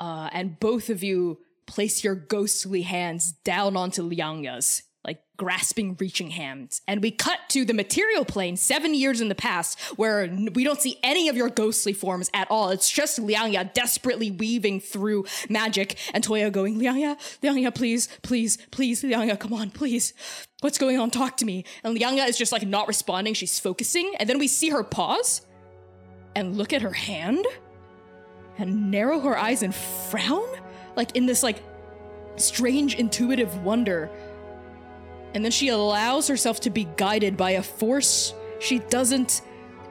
Uh, and both of you place your ghostly hands down onto Liangya's, like grasping, reaching hands. And we cut to the material plane seven years in the past, where we don't see any of your ghostly forms at all. It's just Liangya desperately weaving through magic, and Toya going, Liangya, Liangya, please, please, please, Liangya, come on, please. What's going on? Talk to me. And Liangya is just like not responding. She's focusing. And then we see her pause and look at her hand. and narrow her eyes and frown, like in this like strange intuitive wonder. And then she allows herself to be guided by a force she doesn't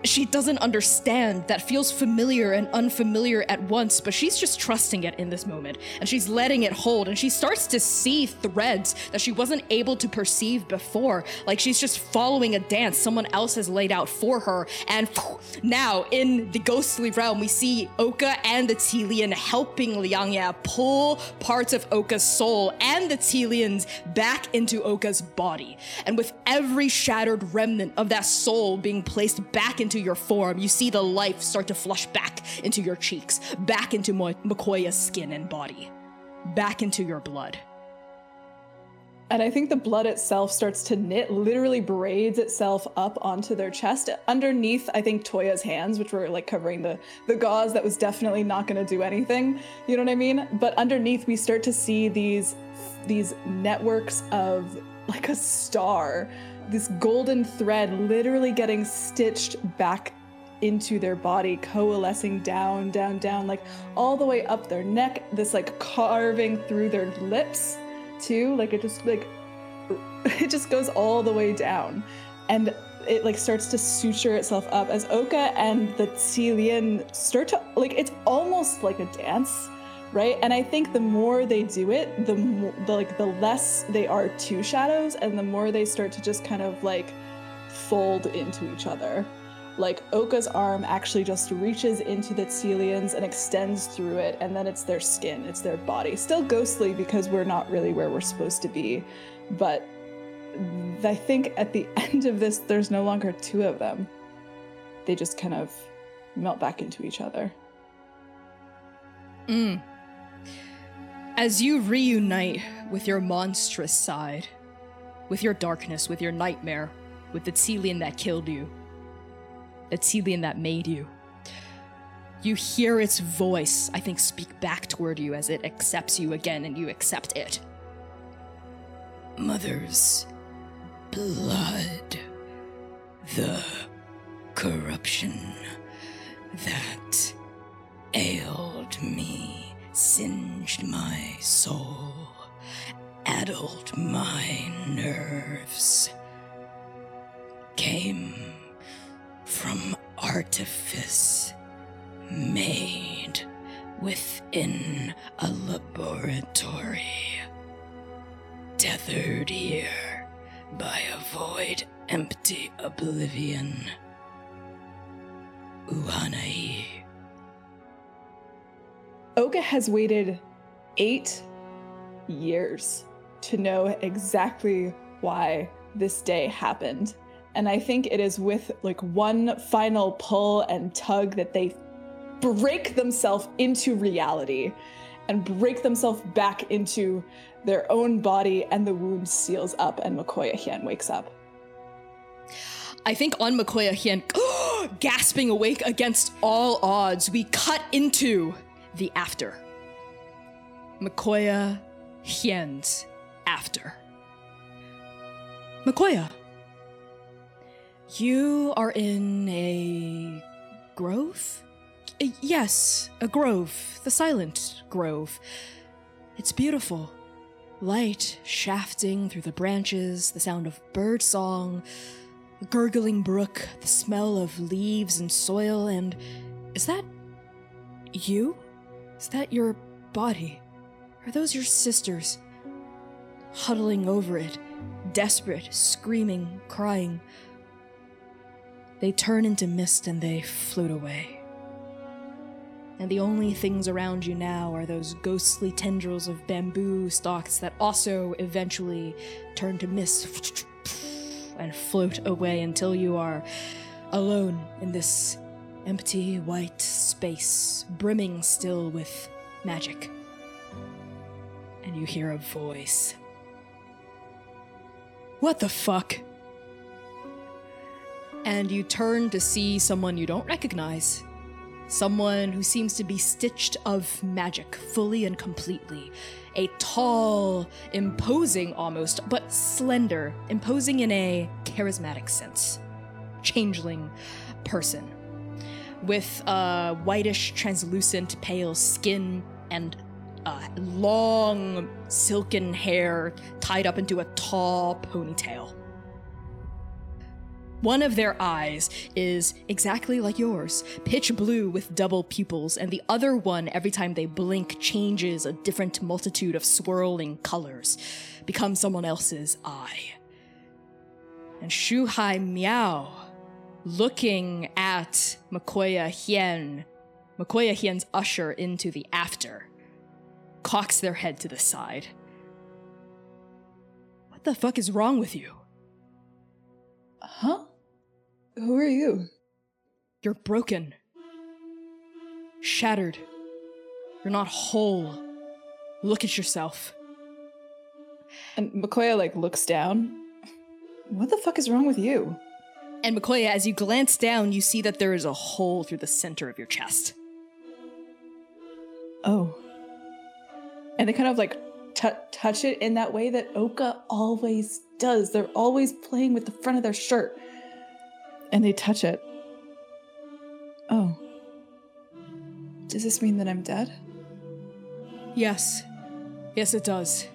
she doesn't understand that feels familiar and unfamiliar at once, but she's just trusting it in this moment. And she's letting it hold. And she starts to see threads that she wasn't able to perceive before. Like she's just following a dance someone else has laid out for her. And now, in the ghostly realm, we see Oka and the Telian helping Liangya pull parts of Oka's soul and the Telians back into Oka's body. And with every shattered remnant of that soul being placed back into your form, you see the life start to flush back into your cheeks, back into Mo- skin and body, back into your blood. And I think the blood itself starts to knit, literally braids itself up onto their chest. Underneath, I think Toya's hands, which were like covering the the gauze, that was definitely not going to do anything. You know what I mean? But underneath, we start to see these these networks of like a star, this golden thread, literally getting stitched back into their body, coalescing down, down, down, like all the way up their neck. This like carving through their lips too like it just like it just goes all the way down and it like starts to suture itself up as Oka and the Telian start to like it's almost like a dance right and i think the more they do it the the, like the less they are two shadows and the more they start to just kind of like fold into each other like Oka's arm actually just reaches into the Telians and extends through it, and then it's their skin, it's their body. Still ghostly because we're not really where we're supposed to be, but I think at the end of this, there's no longer two of them. They just kind of melt back into each other. Mm. As you reunite with your monstrous side, with your darkness, with your nightmare, with the Telian that killed you, the Telian that made you, you hear its voice, I think, speak back toward you as it accepts you again and you accept it. Mother's blood. The corruption that ailed me, singed my soul, addled my nerves, came from artifice made within a laboratory, tethered here by a void empty oblivion. Uhanai. Oka has waited eight years to know exactly why this day happened. And I think it is with like one final pull and tug that they break themselves into reality and break themselves back into their own body, and the wound seals up, and Makoya Hien wakes up. I think on Makoya Hien, gasping awake against all odds, we cut into the after. Makoya Hien's after. Makoya, you are in a grove? Yes, a grove, the silent grove. It's beautiful. Light shafting through the branches, the sound of bird song, a gurgling brook, the smell of leaves and soil, and is that you? Is that your body? Are those your sisters? Huddling over it, desperate, screaming, crying. They turn into mist and they float away. And the only things around you now are those ghostly tendrils of bamboo stalks that also eventually turn to mist and float away until you are alone in this empty white space, brimming still with magic. And you hear a voice. What the fuck? And you turn to see someone you don't recognize. Someone who seems to be stitched of magic, fully and completely. A tall, imposing almost, but slender, imposing in a charismatic sense. Changeling person. With uh, whitish, translucent, pale skin and long, silken hair tied up into a tall ponytail. One of their eyes is exactly like yours, pitch blue with double pupils, and the other one, every time they blink, changes a different multitude of swirling colors, becomes someone else's eye. And Shu Hai Miao, looking at Makoya Hien, Makoya Hien's usher into the after, cocks their head to the side. What the fuck is wrong with you? Huh? Who are you? You're broken. Shattered. You're not whole. Look at yourself. And Makoya like looks down. What the fuck is wrong with you? And Makoya, as you glance down, you see that there is a hole through the center of your chest. Oh. And they kind of like t- touch it in that way that Oka always does. They're always playing with the front of their shirt. And they touch it. Oh. Does this mean that I'm dead? Yes. Yes, it does.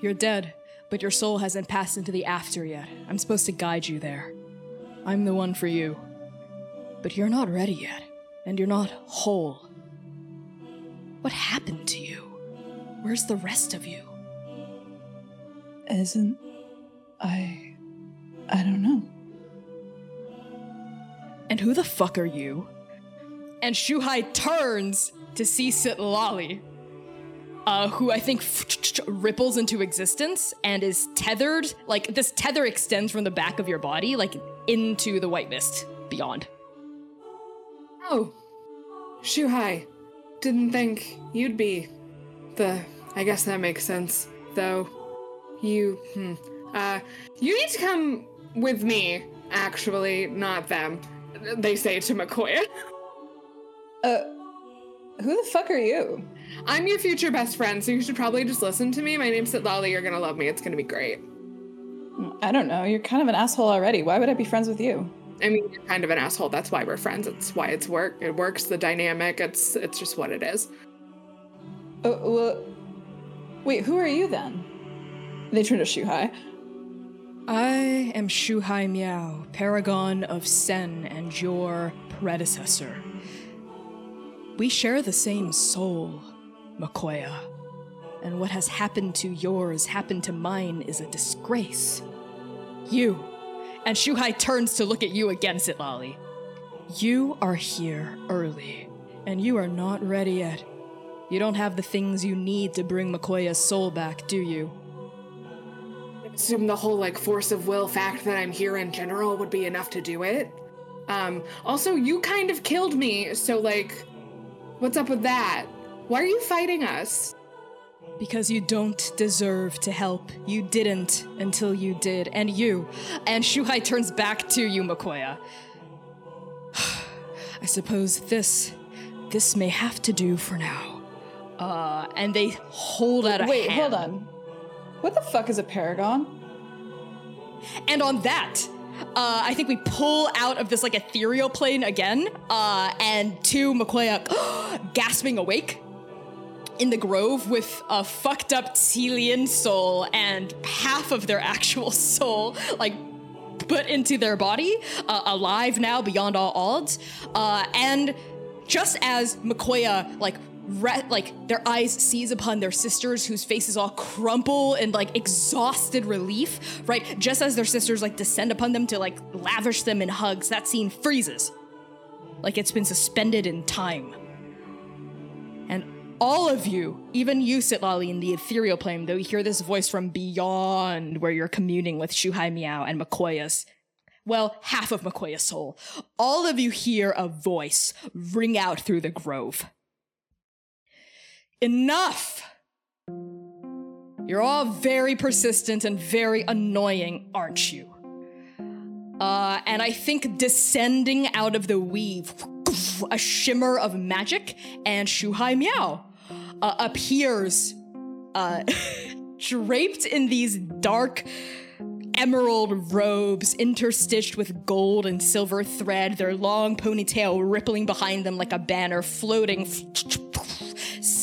You're dead, but your soul hasn't passed into the after yet. I'm supposed to guide you there. I'm the one for you. But you're not ready yet, and you're not whole. What happened to you? Where's the rest of you? Isn't. I. I don't know. And who the fuck are you? And Shuhai turns to see Sitlali, uh, who I think ripples into existence and is tethered. Like this tether extends from the back of your body, like into the white mist beyond. Oh, Shuhai. Didn't think you'd be the. I guess that makes sense, though. You. Hmm. Uh, you need to come with me, actually, not them. They say to Makoya. Uh. Who the fuck are you? I'm your future best friend, so you should probably just listen to me. My name's Sitlali. You're gonna love me. It's gonna be great. I don't know. You're kind of an asshole already. Why would I be friends with you? I mean, you're kind of an asshole. That's why we're friends. It's why it's work. It works. The dynamic. It's it's just what it is. Uh, well, wait, who are you then? They turn to Shuhai. I am Shuhai Miao, paragon of Sen and your predecessor. We share the same soul, Makoya. And what has happened to yours happened to mine is a disgrace. You. And Shuhai turns to look at you again, Sitlali. You are here early, and you are not ready yet. You don't have the things you need to bring Makoya's soul back, do you? I assume the whole like force of will fact that I'm here in general would be enough to do it. Um, also, you kind of killed me, so like, what's up with that? Why are you fighting us? Because you don't deserve to help. You didn't until you did. And you. And Shuhai turns back to you, Makoya. I suppose this. This may have to do for now. Uh, and they hold out a Wait, hand. hold on. What the fuck is a paragon? And on that, uh, I think we pull out of this like ethereal plane again, uh, and to Makoya gasping awake in the grove with a fucked up Telian soul and half of their actual soul, like put into their body, uh, alive now beyond all odds. Uh, and just as Makoya like re- like their eyes seize upon their sisters whose faces all crumple in like exhausted relief, right? Just as their sisters like descend upon them to like lavish them in hugs, that scene freezes. Like it's been suspended in time. And all of you, even you, Sitlali, in the ethereal plane, though you hear this voice from beyond where you're communing with Shuhai Miao and Makoya's, well, half of Makoya's soul, all of you hear a voice ring out through the grove. Enough! You're all very persistent and very annoying, aren't you? Uh, and I think descending out of the weave, a shimmer of magic, and Shuhai Miao uh, appears, uh, draped in these dark emerald robes interstitched with gold and silver thread, their long ponytail rippling behind them like a banner floating,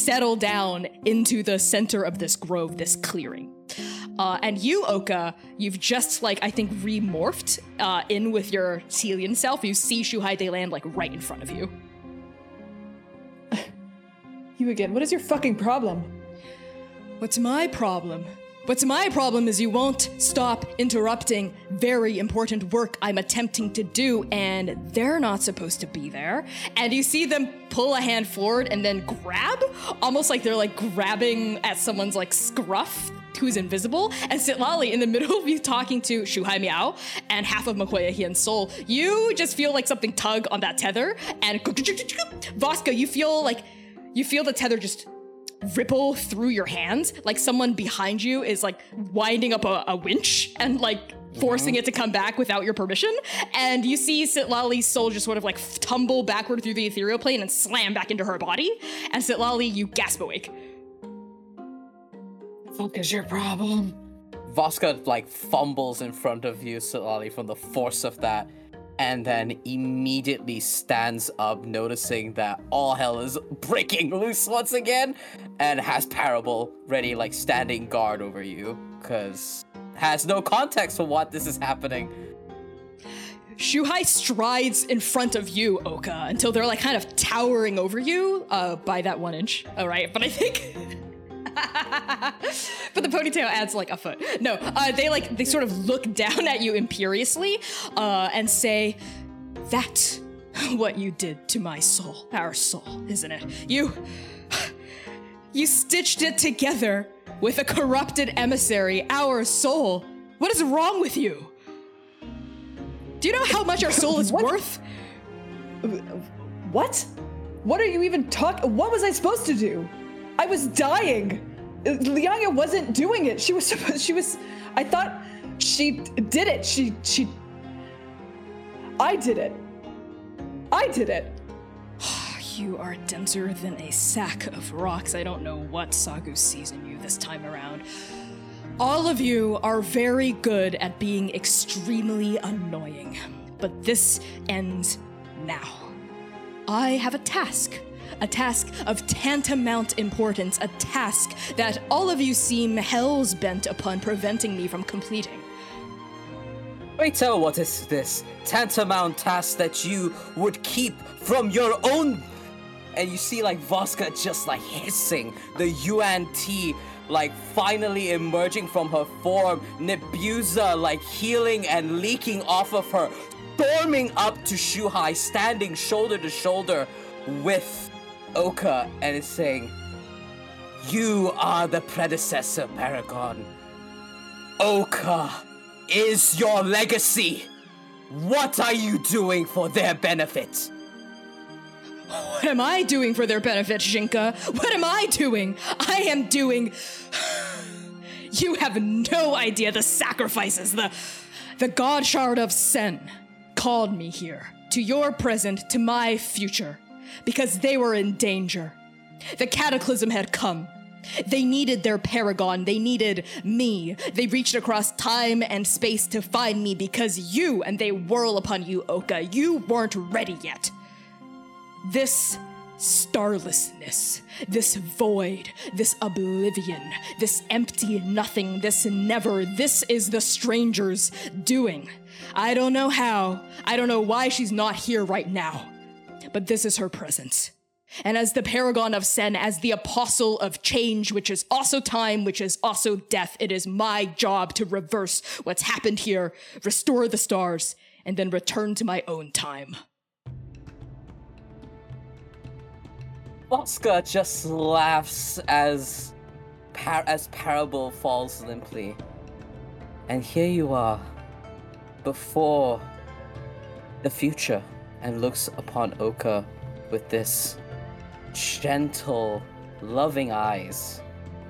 settle down into the center of this grove, this clearing. Uh, and you, Oka, you've just like I think remorphed uh, in with your Telian self. You see Shuhai De land like right in front of you. You again. What is your fucking problem? What's my problem? What's my problem is you won't stop interrupting very important work I'm attempting to do, and they're not supposed to be there. And you see them pull a hand forward and then grab, almost like they're like grabbing at someone's like scruff who's invisible, and Sitlali in the middle of you talking to Shuhai Miao and half of Makoya Hien's soul, you just feel like something tug on that tether, and Voska, you feel like you feel the tether just ripple through your hands, like someone behind you is like winding up a, a winch and like forcing it to come back without your permission. And you see Sitlali's soul just sort of like tumble backward through the ethereal plane and slam back into her body. And Sitlali, you gasp awake. Fuck is your problem? Voska like fumbles in front of you, Sitlali, from the force of that, and then immediately stands up, noticing that all hell is breaking loose once again, and has Parable ready, like standing guard over you, because has no context for what this is happening. Shuhai strides in front of you, Oka, until they're like kind of towering over you uh, by that one inch. All right, but I think. but the ponytail adds like a foot. No, uh, they like they sort of look down at you imperiously uh, and say, "That what you did to my soul, our soul, isn't it? You, you stitched it together with a corrupted emissary, our soul. What is wrong with you? Do you know how much our soul is What? worth? What? What are you even talking? What was I supposed to do? I was dying. Liangya wasn't doing it. She was supposed. She was. I thought she did it. She she. I did it. I did it. You are denser than a sack of rocks. I don't know what Sagu sees in you this time around. All of you are very good at being extremely annoying, but this ends now. I have a task. A task of tantamount importance, a task that all of you seem hell's bent upon preventing me from completing. Wait, tell what is this tantamount task that you would keep from your own? And you see like Voska just like hissing, the UNT like finally emerging from her form, Nebuza like healing and leaking off of her, storming up to Shuhai, standing shoulder to shoulder with Oka, and is saying, You are the predecessor, Paragon. Oka is your legacy. What are you doing for their benefit? What am I doing for their benefit, Shinka? What am I doing? I am doing. You have no idea the sacrifices the. The God Shard of Sen called me here, to your present, to my future, because they were in danger. The cataclysm had come. They needed their paragon. They needed me. They reached across time and space to find me because you, and they whirl upon you, Oka, you weren't ready yet. This starlessness, this void, this oblivion, this empty nothing, this never, this is the stranger's doing. I don't know how, I don't know why she's not here right now, but this is her presence. And as the paragon of Sen, as the apostle of change, which is also time, which is also death, it is my job to reverse what's happened here, restore the stars, and then return to my own time. Voska just laughs as par- as Parable falls limply. And here you are, before the future, and looks upon Oka with this gentle, loving eyes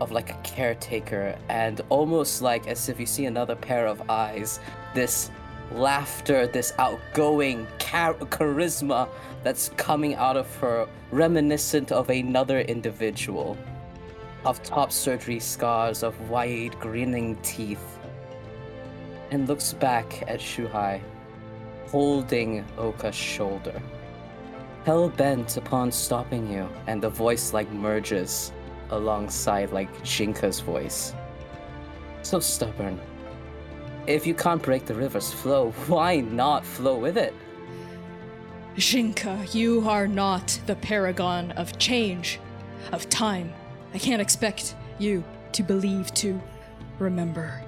of like a caretaker, and almost like as if you see another pair of eyes, this laughter, this outgoing char- charisma that's coming out of her, reminiscent of another individual, of top surgery scars, of wide grinning teeth. and looks back at Shuhai, holding Oka's shoulder. Hell bent upon stopping you, and the voice like merges alongside like Jinka's voice. So stubborn. If you can't break the river's flow, why not flow with it? Shinka, you are not the paragon of change, of time. I can't expect you to believe, to remember.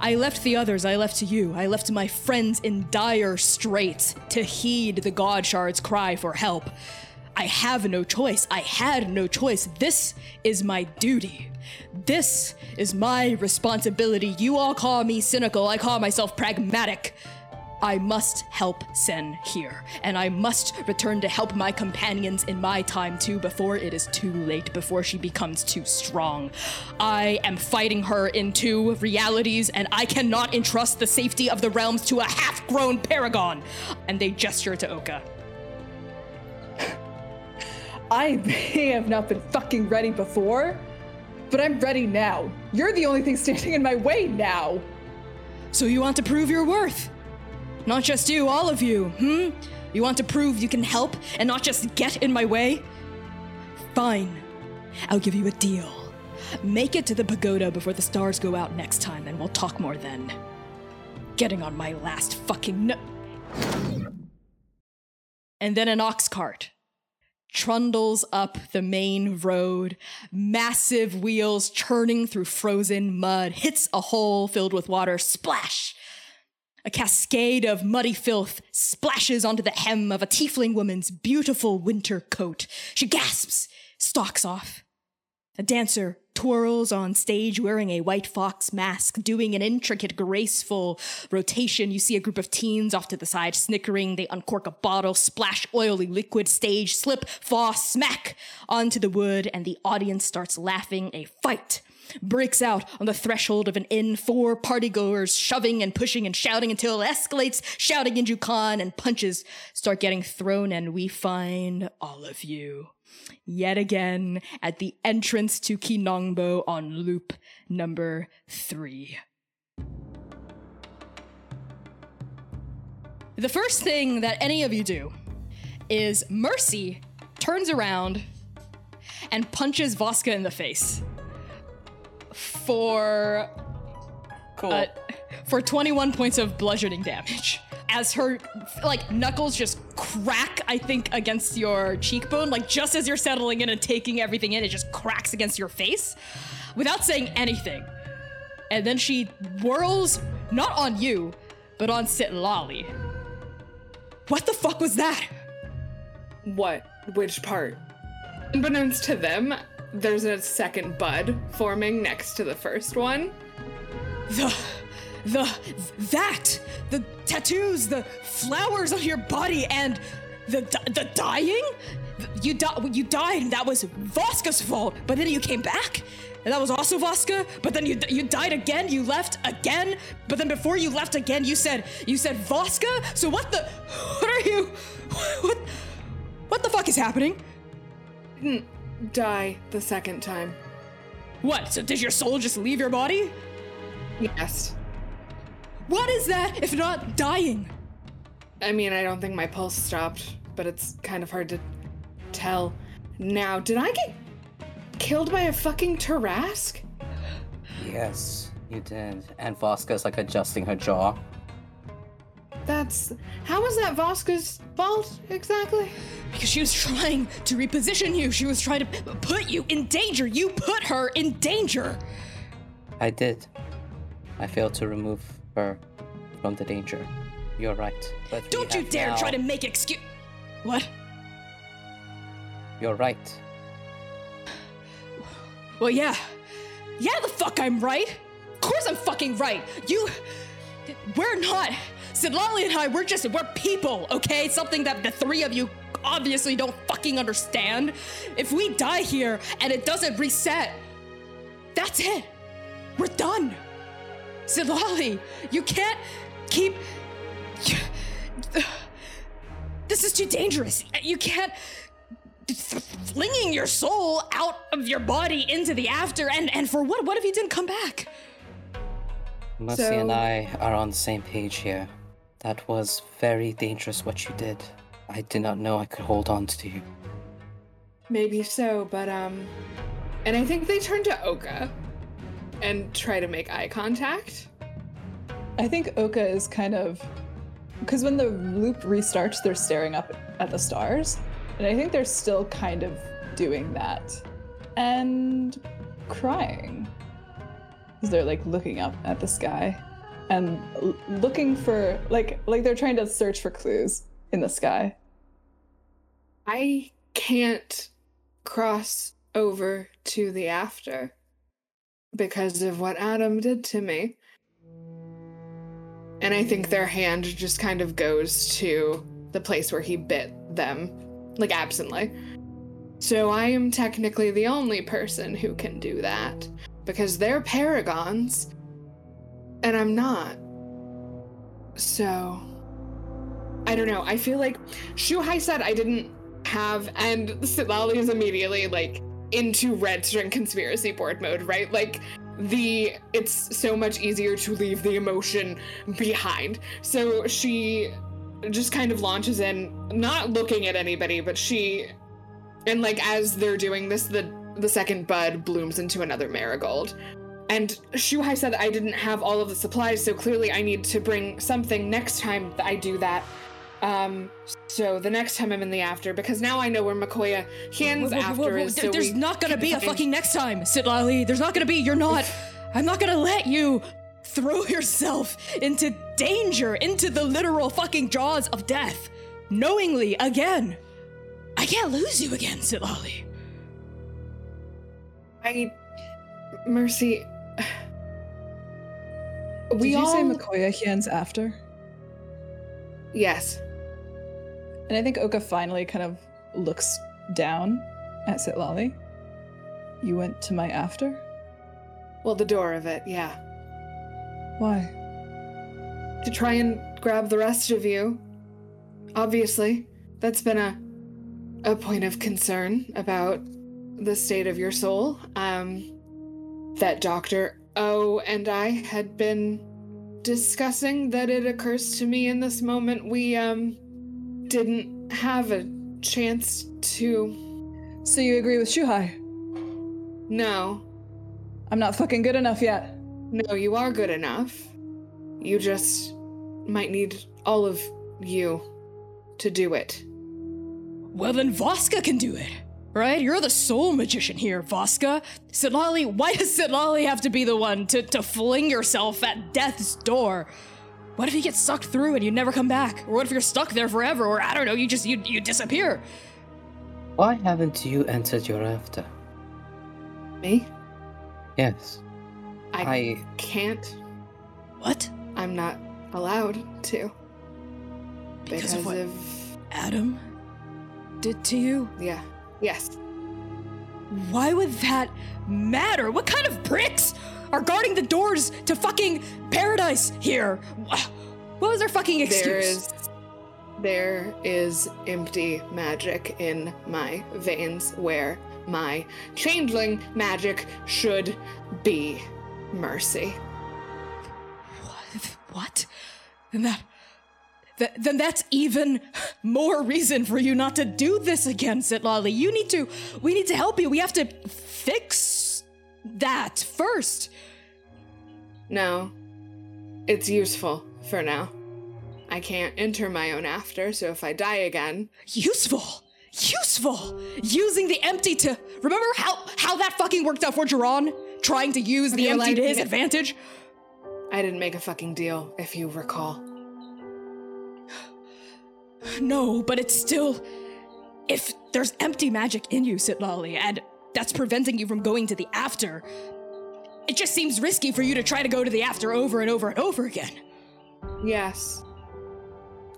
I left the others, I left you, I left my friends in dire straits to heed the God Shard's cry for help. I have no choice. I had no choice. This is my duty. This is my responsibility. You all call me cynical, I call myself pragmatic. I must help Sen here, and I must return to help my companions in my time too before it is too late, before she becomes too strong. I am fighting her in two realities, and I cannot entrust the safety of the realms to a half grown paragon. And they gesture to Oka. I may have not been fucking ready before, but I'm ready now. You're the only thing standing in my way now. So you want to prove your worth? Not just you, all of you, hmm? You want to prove you can help and not just get in my way? Fine. I'll give you a deal. Make it to the pagoda before the stars go out next time, and we'll talk more then. Getting on my last fucking no- And then an ox cart trundles up the main road, massive wheels churning through frozen mud, hits a hole filled with water, splash! A cascade of muddy filth splashes onto the hem of a tiefling woman's beautiful winter coat. She gasps, stalks off. A dancer twirls on stage wearing a white fox mask, doing an intricate, graceful rotation. You see a group of teens off to the side snickering. They uncork a bottle, splash oily liquid, stage, slip, fall, smack onto the wood, and the audience starts laughing. A fight breaks out on the threshold of an inn, four partygoers shoving and pushing and shouting until it escalates, shouting in Jukan, and punches start getting thrown, and we find all of you yet again at the entrance to Kinongbo on loop number three. The first thing that any of you do is Mercy turns around and punches Voska in the face for Cool. uh, for 21 points of bludgeoning damage. As her like knuckles just crack, I think, against your cheekbone, like just as you're settling in and taking everything in, it just cracks against your face without saying anything. And then she whirls not on you, but on Sitlali. What the fuck was that? What? Which part? Unbeknownst to them, there's a second bud forming next to the first one. The, the, that, the tattoos, the flowers on your body, and the the dying. You di- you died, and that was Voska's fault. But then you came back, and that was also Voska. But then you you died again. You left again. But then before you left again, you said you said Voska. So what the? What are you? What? What the fuck is happening? Hmm. Die the second time. What? So did your soul just leave your body? Yes. What is that if not dying? I mean, I don't think my pulse stopped, but it's kind of hard to tell. Now, did I get killed by a fucking Tarrasque? yes, you did. And Voska's like adjusting her jaw. That's. How was that Voska's fault exactly? Because she was trying to reposition you. She was trying to put you in danger. You put her in danger. I did. I failed to remove her from the danger. You're right. But Don't you dare now- try to make excuse. What? You're right. Well, yeah. Yeah, the fuck I'm right. Of course I'm fucking right. You. We're not. Sitlali and I, we're just. We're people, okay? Something that the three of you obviously don't fucking understand. If we die here and it doesn't reset, that's it. We're done. Sitlali, you can't keep. This is too dangerous. You can't flinging your soul out of your body into the after and and for what what if you didn't come back Mercy So- and I are on the same page here. That was very dangerous what you did. I did not know I could hold on to you. Maybe so, but um and I think they turn to Oka and try to make eye contact. I think Oka is kind of because when the loop restarts, they're staring up at the stars, and I think they're still kind of doing that and crying because they're like looking up at the sky and looking for like like they're trying to search for clues in the sky. I can't cross over to the after because of what Adam did to me. And I think their hand just kind of goes to the place where he bit them, like absently. So I am technically the only person who can do that because they're paragons and I'm not. So I don't know. I feel like Shuhai said I didn't have, and Sitlali is immediately like into red string conspiracy board mode, right? Like the it's so much easier to leave the emotion behind. So she just kind of launches in, not looking at anybody, but she and like as they're doing this, the the second bud blooms into another marigold. And Shuhai said I didn't have all of the supplies, so clearly I need to bring something next time that I do that. Um, so the next time I'm in the after, because now I know where Makoya Hien's Whoa, whoa, whoa, after is. there- so There's not gonna be a fucking next time, Sitlali. There's not gonna be. You're not. I'm not gonna let you throw yourself into danger, into the literal fucking jaws of death, knowingly again. I can't lose you again, Sitlali. I, Mercy. Did We you all say Makoya Hien's after? yes. And I think Oka finally kind of looks down at Sitlali. You went to my after? Well, the door of it, yeah. Why? To try and grab the rest of you. Obviously, that's been a a point of concern about the state of your soul. Um, that Doctor O and I had been discussing that it occurs to me in this moment we um didn't have a chance to. So you agree with Shuhai? No, I'm not fucking good enough yet. No, you are good enough. You just might need all of you to do it. Well, then Voska can do it, right? You're the soul magician here, Voska. Sitlali, why does Sitlali have to be the one to, to fling yourself at death's door? What if you get sucked through and you never come back? Or what if you're stuck there forever? Or I don't know, you just you you disappear. Why haven't you entered your after? Me? Yes. I, I can't. What? I'm not allowed to. Because of what Adam did to you? Yeah. Yes. Why would that matter? What kind of pricks are guarding the doors to fucking paradise here? What was their fucking excuse? There is there is empty magic in my veins where my changeling magic should be mercy. What? What? Then that, th- then that's even more reason for you not to do this again, Sitlali. You need to. We need to help you. We have to fix that first. No. It's useful for now. I can't enter my own after, so if I die again, Useful. Useful. Using the empty to remember how how that fucking worked out for Jiran, trying to use the Okay, empty to his advantage. I didn't make a fucking deal, if you recall. No, but it's still. If there's empty magic in you, Sitlali, and that's preventing you from going to the after, it just seems risky for you to try to go to the after over and over and over again. Yes.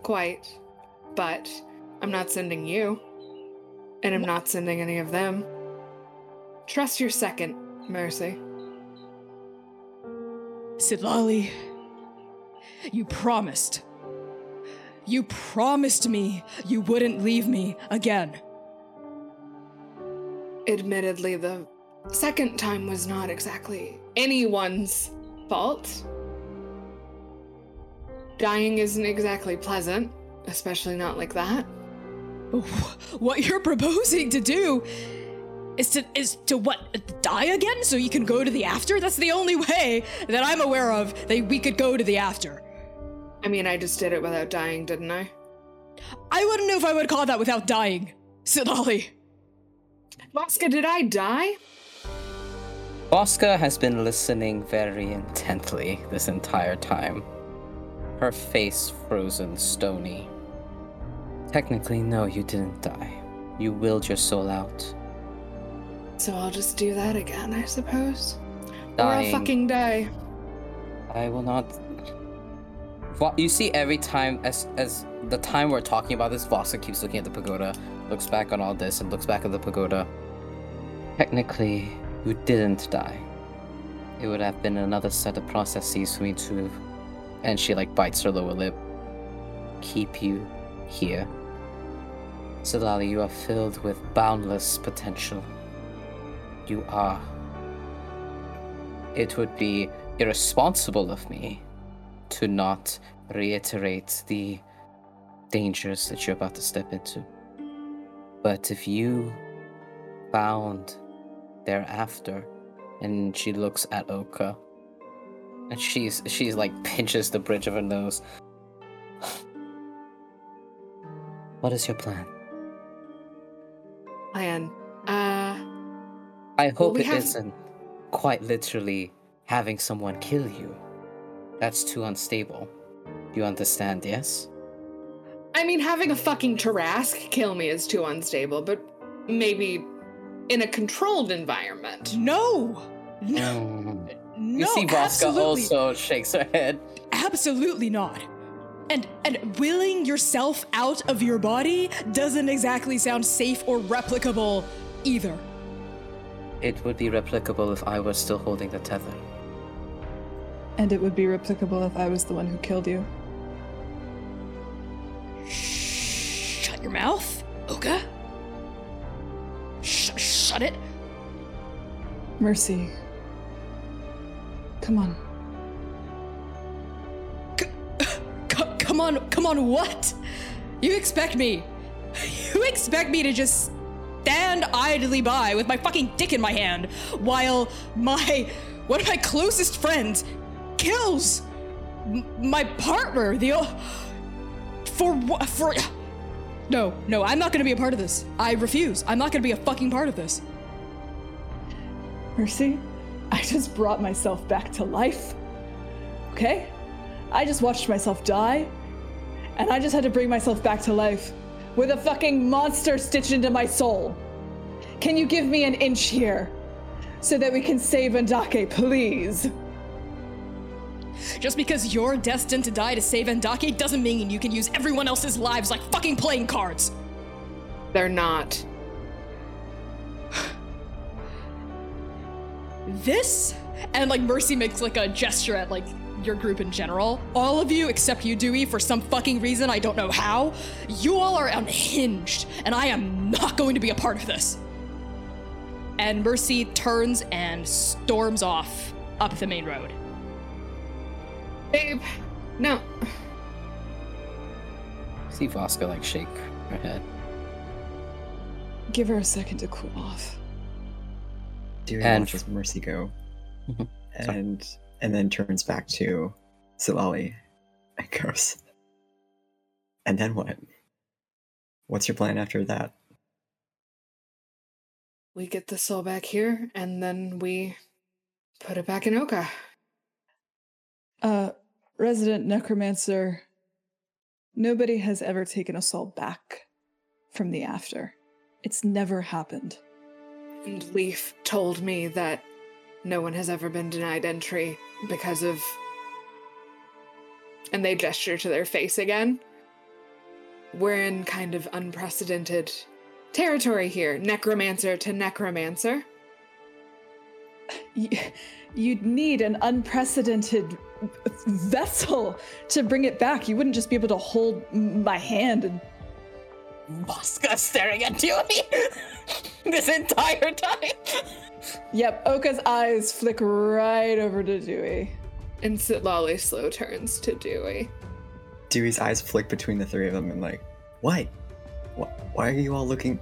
Quite. But I'm not sending you. And I'm not sending any of them. Trust your second, Mercy. Sitlali, you promised. You promised me you wouldn't leave me again. Admittedly, the second time was not exactly anyone's fault. Dying isn't exactly pleasant, especially not like that. What you're proposing to do is to is to what die again so you can go to the after? That's the only way that I'm aware of that we could go to the after. I mean, I just did it without dying, didn't I? I wouldn't know if I would call that without dying, Sitlali. Voska, did I die? Voska has been listening very intently this entire time. Her face frozen stony. Technically, no, you didn't die. You willed your soul out. So I'll just do that again, I suppose. Or I'll fucking die. I will not. You see, every time as as the time we're talking about this, Voska keeps looking at the pagoda, looks back on all this, and looks back at the pagoda. Technically, you didn't die. It would have been another set of processes for me to, and she like bites her lower lip. Keep you here. Sitlali, you are filled with boundless potential. You are. It would be irresponsible of me to not reiterate the dangers that you're about to step into. But if you found thereafter, and she looks at Oka, and she's she's like pinches the bridge of her nose. what is your plan? Plan. Uh, I hope we it have- not quite literally having someone kill you. That's too unstable. You understand, yes? I mean, having a fucking Tarrasque kill me is too unstable, but maybe in a controlled environment. No, no, Mm. no. You see, Voska absolutely, also shakes her head. absolutely not. And and willing yourself out of your body doesn't exactly sound safe or replicable either. It would be replicable if I was still holding the tether. And it would be replicable if I was the one who killed you. Shut your mouth, Oka. Sh- shut it. Mercy. Come on. C- come on, come on, what? You expect me? You expect me to just stand idly by with my fucking dick in my hand while my one of my closest friends kills my partner? The for what? For no, no, I'm not gonna be a part of this. I refuse. I'm not gonna be a fucking part of this. Mercy, I just brought myself back to life. Okay? I just watched myself die, and I just had to bring myself back to life with a fucking monster stitched into my soul. Can you give me an inch here so that we can save Andake, please? Just because you're destined to die to save Endake doesn't mean you can use everyone else's lives like fucking playing cards. They're not. This and like Mercy makes like a gesture at like your group in general. All of you except you, Dewey, for some fucking reason I don't know how. You all are unhinged, and I am not going to be a part of this. And Mercy turns and storms off up the main road. Babe, no. See Voska like shake her head. Give her a second to cool off. Dewey And- watches Mercy go, Mhm. and and then turns back to Sitlali and goes. And then what? What's your plan after that? We get the soul back here, and then we put it back in Oka. Uh, resident necromancer, nobody has ever taken a soul back from the after. It's never happened. And Leaf told me that no one has ever been denied entry because of. And they gesture to their face again. We're in kind of unprecedented territory here, necromancer to necromancer. You'd need an unprecedented vessel to bring it back. You wouldn't just be able to hold my hand and Voska staring at Dewey this entire time. Yep, Oka's eyes flick right over to Dewey. And Sitlali slow turns to Dewey. Dewey's eyes flick between the three of them and like, what? Wh- Why are you all looking?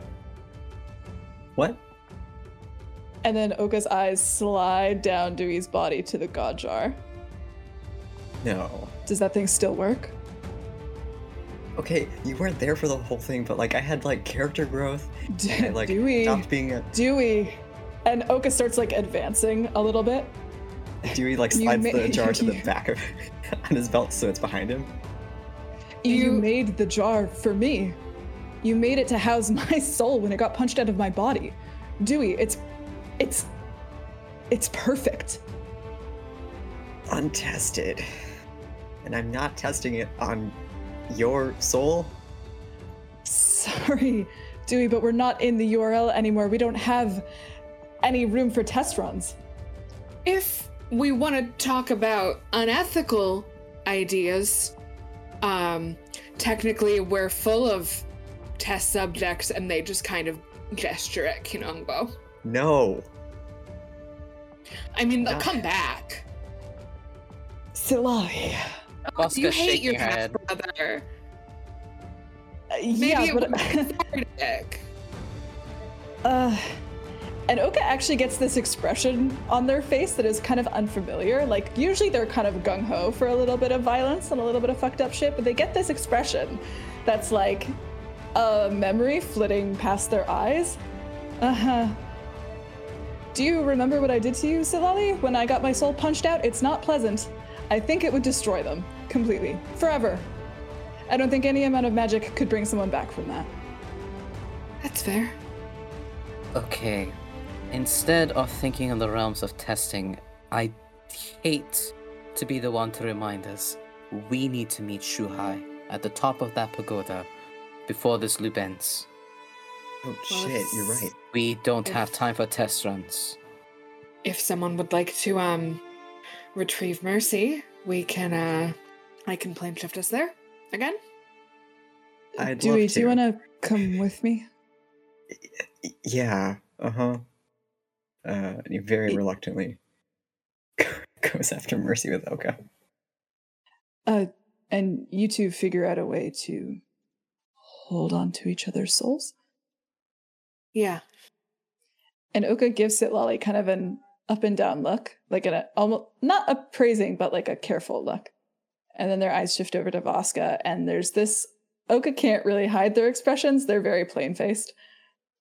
What? And then Oka's eyes slide down Dewey's body to the god jar. No. Does that thing still work? Okay, you weren't there for the whole thing, but like I had like character growth. D- And I like Dewey, stopped being a Dewey. And Oka starts like advancing a little bit. Dewey like You slides the jar to the back of on his belt so it's behind him. You, You- made the jar for me. You made it to house my soul when it got punched out of my body. Dewey, it's it's it's perfect. Untested. And I'm not testing it on your soul. Sorry, Dewey, but we're not in the URL anymore. We don't have any room for test runs. If we want to talk about unethical ideas, um, technically we're full of test subjects, and they just kind of gesture at Kinongbo. No. I mean, they'll come back. Sitlali. Voska you hate your half head. brother. Uh, Maybe yeah, it but uh, and Oka actually gets this expression on their face that is kind of unfamiliar. Like usually they're kind of gung ho for a little bit of violence and a little bit of fucked up shit, but they get this expression that's like a memory flitting past their eyes. Uh huh. Do you remember what I did to you, Sitlali, when I got my soul punched out? It's not pleasant. I think it would destroy them completely, forever. I don't think any amount of magic could bring someone back from that. That's fair. Okay. Instead of thinking in the realms of testing, I hate to be the one to remind us we need to meet Shuhai at the top of that pagoda before this loop ends. Oh shit, you're right. We don't If- have time for test runs. If someone would like to um retrieve mercy, we can uh I can plane shift us there again. I'd Dewey, love do you want to come with me? Yeah. Uh huh. Uh, and he very It- reluctantly goes after Mercy with Oka. Uh, and you two figure out a way to hold on to each other's souls. Yeah. And Oka gives Sitlali kind of an up and down look, like an almost not appraising, but like a careful look. And then their eyes shift over to Voska, and there's this. Oka can't really hide their expressions; they're very plain faced.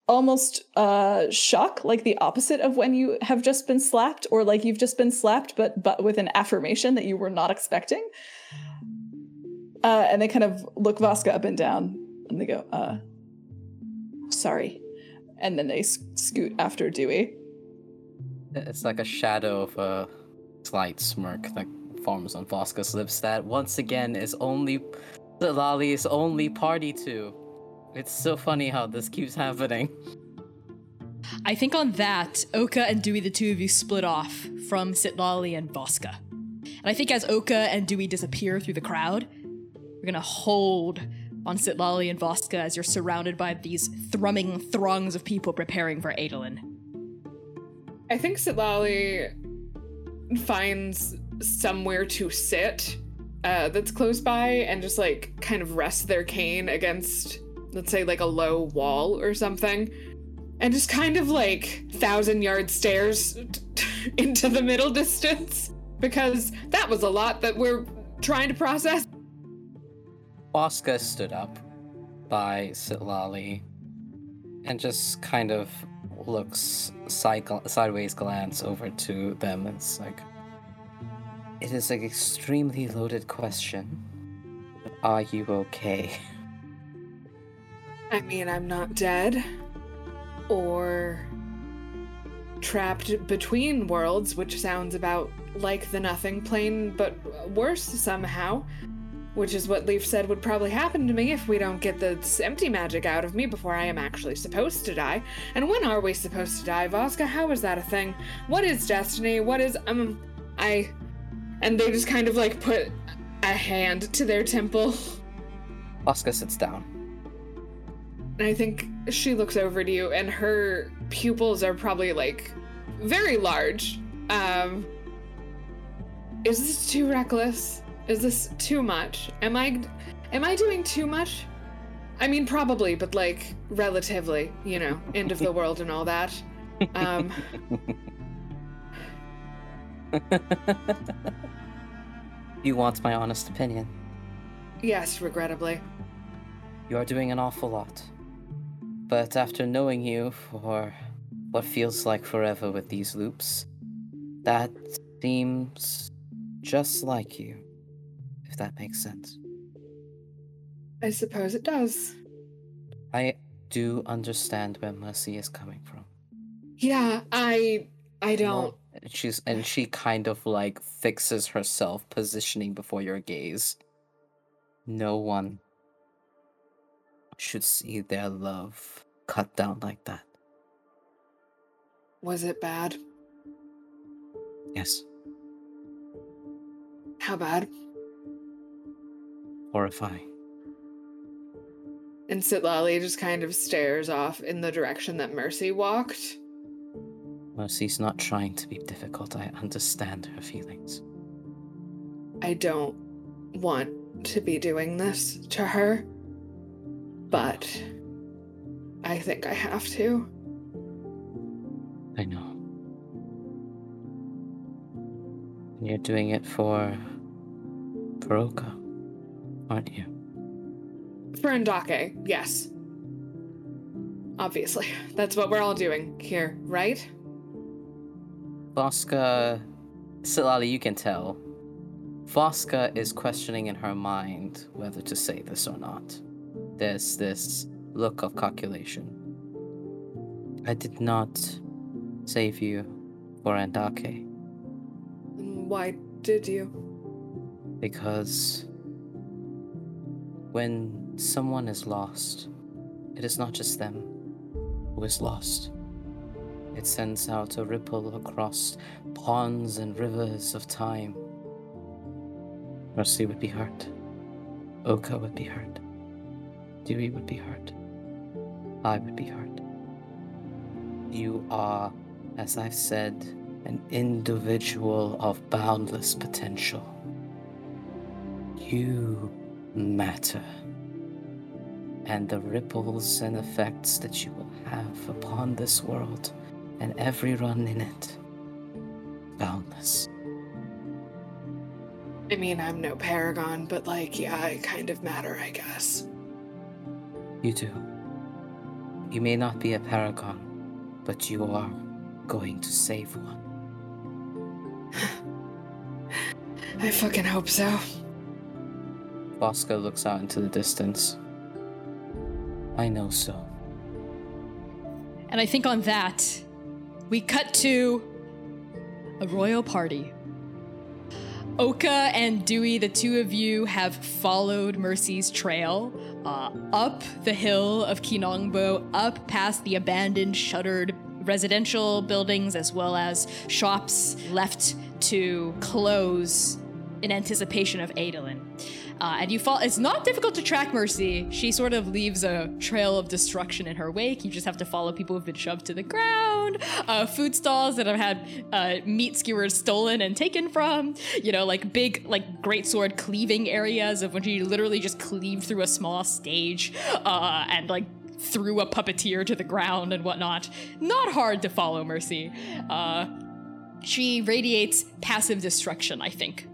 Almost uh, shock, like the opposite of when you have just been slapped, or like you've just been slapped, but but with an affirmation that you were not expecting. Uh, and they kind of look Voska up and down, and they go, uh, "Sorry," and then they scoot after Dewey. It's like a shadow of a slight smirk that forms on Voska's lips that once again is only Sitlali is only party to. It's so funny how this keeps happening. I think on that, Oka and Dewey, the two of you, split off from Sitlali and Voska. And I think as Oka and Dewey disappear through the crowd, we're gonna hold on Sitlali and Voska as you're surrounded by these thrumming throngs of people preparing for Adolin. I think Sitlali finds somewhere to sit uh, that's close by and just like kind of rest their cane against, let's say, like a low wall or something. And just kind of like thousand yard stares into the middle distance because that was a lot that we're trying to process. Voska stood up by Sitlali and just kind of looks cycle, sideways glance over to them. It's like, it is an extremely loaded question. Are you okay? I mean, I'm not dead. Or trapped between worlds, which sounds about like the nothing plane, but worse somehow. Which is what Leaf said would probably happen to me if we don't get this empty magic out of me before I am actually supposed to die. And when are we supposed to die, Voska? How is that a thing? What is destiny? What is um I and they just kind of like put a hand to their temple. Voska sits down. And I think she looks over to you, and her pupils are probably like very large. Um, is this too reckless? Is this too much? Am I am I doing too much? I mean probably, but like relatively, you know, end of the world and all that. Um you want my honest opinion? yes, regrettably. You are doing an awful lot. But after knowing you for what feels like forever with these loops, that seems just like you, if that makes sense. I suppose it does. I do understand where Mercy is coming from. Yeah, I I don't And She's and she kind of like fixes herself, positioning before your gaze. No one should see their love cut down like that. was it bad? Yes, How bad? horrifying. And Sitlali just kind of stares off in the direction that Mercy walked. Mercy's not trying to be difficult. I understand her feelings. I don't want to be doing this to her, but I think I have to. I know. And you're doing it for for Oka, aren't you? For Ndake, yes. Obviously. That's what we're all doing here, right? Voska, Sitlali, you can tell. Voska is questioning in her mind whether to say this or not. There's this look of calculation. I did not save you for Andake Why did you? because when someone is lost, it is not just them who is lost. It sends out a ripple across ponds and rivers of time. Mercy would be hurt. Oka would be hurt. Dewey would be hurt. I would be hurt. You are, as I've said, an individual of boundless potential. You matter. And the ripples and effects that you will have upon this world and everyone in it. Boundless. I mean, I'm no paragon, but like, yeah, I kind of matter, I guess. You do. You may not be a paragon, but you are going to save one. I fucking hope so. Voska looks out into the distance. I know so. And I think on that, we cut to a royal party. Oka and Dewey, the two of you, have followed Mercy's trail uh, up the hill of Kinongbo, up past the abandoned, shuttered residential buildings, as well as shops left to close in anticipation of Adolin. Uh, and you fall. It's not difficult to track Mercy. She sort of leaves a trail of destruction in her wake. You just have to follow people who've been shoved to the ground, uh, food stalls that have had uh, meat skewers stolen and taken from. You know, like big, like great sword cleaving areas of when she literally just cleaved through a small stage uh, and like threw a puppeteer to the ground and whatnot. Not hard to follow Mercy. Uh, she radiates passive destruction, I think.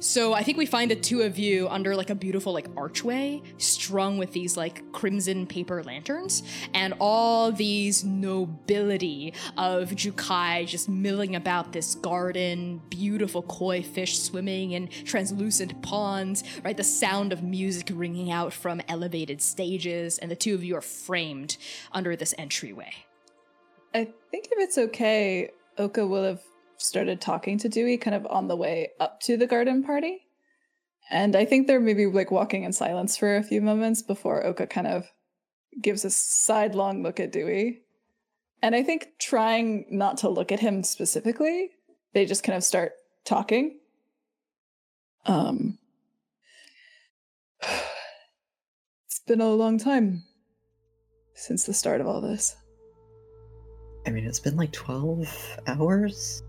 So I think we find the two of you under like a beautiful like archway strung with these like crimson paper lanterns and all these nobility of Jukai just milling about this garden, beautiful koi fish swimming in translucent ponds, right? The sound of music ringing out from elevated stages and the two of you are framed under this entryway. I think if it's okay, Oka will have started talking to Dewey kind of on the way up to the garden party. And I think they're maybe like walking in silence for a few moments before Oka kind of gives a sidelong look at Dewey. And I think trying not to look at him specifically, they just kind of start talking. Um It's been a long time since the start of all this. I mean, it's been like 12 hours?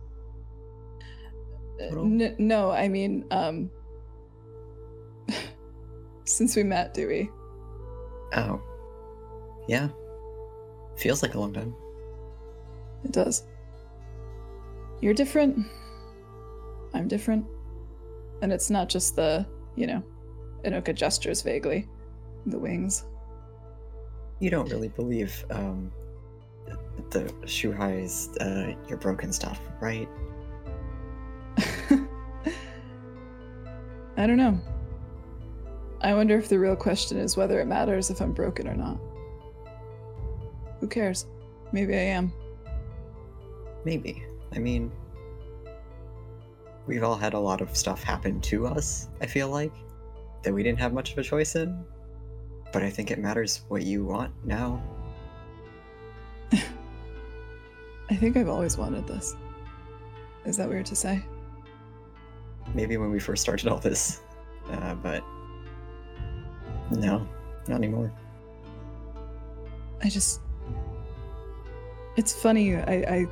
N- no, I mean, um, since we met, Dewey? Oh. Yeah. Feels like a long time. It does. You're different. I'm different. And it's not just the, you know, Inoka gestures vaguely. The wings. You don't really believe um, the Shuhai's uh, your broken stuff, right? I don't know. I wonder if the real question is whether it matters if I'm broken or not. Who cares? Maybe I am. Maybe. I mean, we've all had a lot of stuff happen to us, I feel like, that we didn't have much of a choice in. But I think it matters what you want now. I think I've always wanted this. Is that weird to say? Maybe when we first started all this, uh, but no, not anymore. I just. It's funny, I, I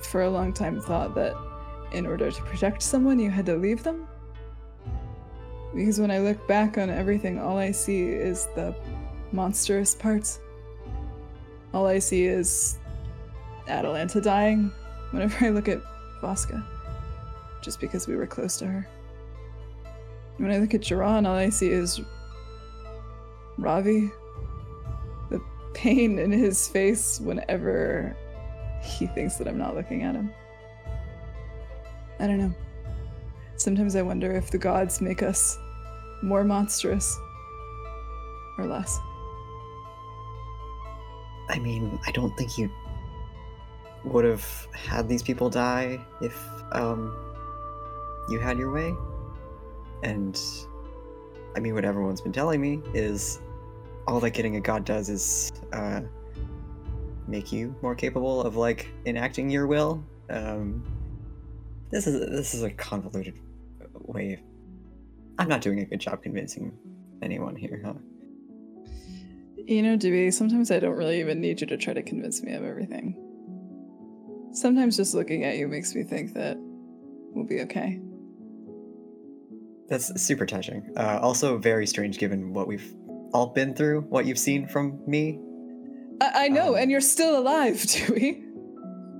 for a long time thought that in order to protect someone, you had to leave them. Because when I look back on everything, all I see is the monstrous parts. All I see is Atalanta dying whenever I look at Voska. Just because we were close to her. When I look at Jiran, all I see is Ravi. The pain in his face whenever he thinks that I'm not looking at him. I don't know. Sometimes I wonder if the gods make us more monstrous or less. I mean, I don't think you would have had these people die if um, you had your way. And I mean, what everyone's been telling me is all that getting a god does is uh, make you more capable of like enacting your will. Um, this is this is a convoluted way. I'm not doing a good job convincing anyone here, huh? You know, Dewey, sometimes I don't really even need you to try to convince me of everything. Sometimes just looking at you makes me think that we'll be okay. That's super touching. Uh, also, very strange given what we've all been through, what you've seen from me. I, I know, Um, and you're still alive, Dewey.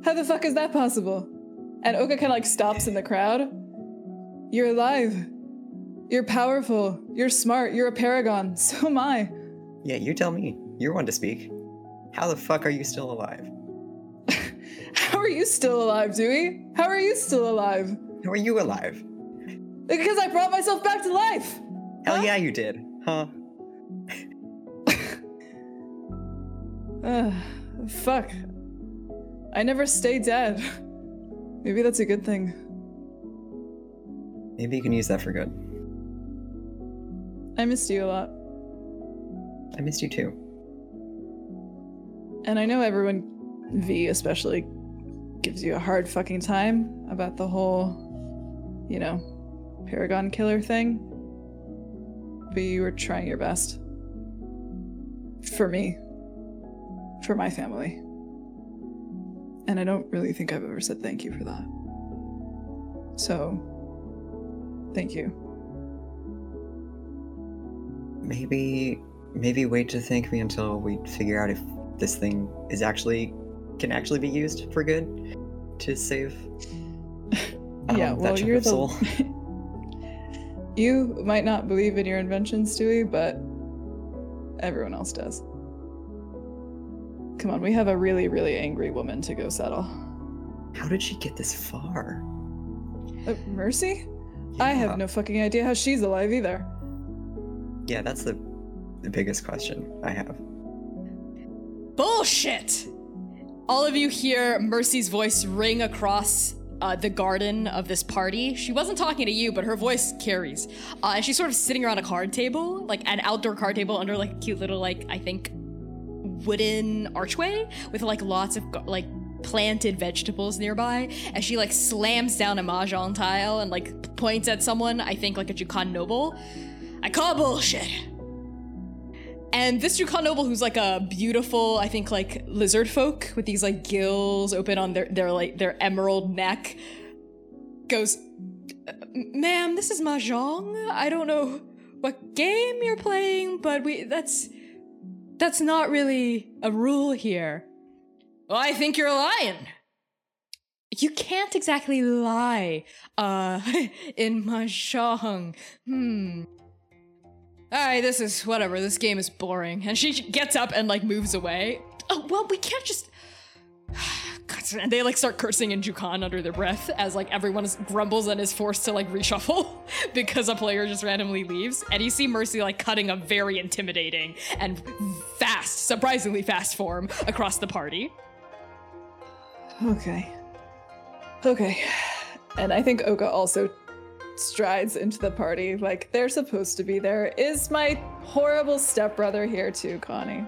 How the fuck is that possible? And Oka kind of like stops in the crowd. You're alive. You're powerful. You're smart. You're a paragon. So am I. Yeah, you tell me. You're one to speak. How the fuck are you still alive? How are you still alive, Dewey? How are you still alive? How are you alive? Because I brought myself back to life. Hell Huh? yeah, you did, huh? Ugh, fuck. I never stay dead. Maybe that's a good thing. Maybe you can use that for good. I missed you a lot. I missed you too. And I know everyone, V especially, gives you a hard fucking time about the whole, you know, Paragon killer thing. But you were trying your best. For me. For my family. And I don't really think I've ever said thank you for that. So, thank you. Maybe, maybe wait to thank me until we figure out if this thing is actually can actually be used for good to save. um, yeah, well, you're the. soul. you might not believe in your inventions, Dewey, but everyone else does. Come on, we have a really, really angry woman to go settle. How did she get this far? Uh, Mercy? I have no fucking idea how she's alive either. Yeah, that's the the biggest question I have. Bullshit! All of you hear Mercy's voice ring across uh, the garden of this party. She wasn't talking to you, but her voice carries. Uh, and she's sort of sitting around a card table, like an outdoor card table under like a cute little, like, I think, wooden archway with like lots of like planted vegetables nearby. And she like slams down a mahjong tile and like points at someone, I think like a Jukan noble. I call bullshit. And this Jukan noble, who's like a beautiful, I think, like lizard folk with these like gills open on their their like their emerald neck, goes, "Uh, "Ma'am, this is mahjong. I don't know what game you're playing, but we that's that's not really a rule here. Well, I think you're lying. You can't exactly lie, uh, in mahjong. Hmm. Alright, this is whatever. This game is boring. And she gets up and like moves away. Oh, well, we can't just. And they like start cursing in Jukan under their breath as like everyone grumbles and is forced to like reshuffle because a player just randomly leaves. And you see Mercy like cutting a very intimidating and fast, surprisingly fast form across the party. Okay. Okay. And I think Oka also strides into the party like they're supposed to be there. Is my horrible stepbrother here too, Connie?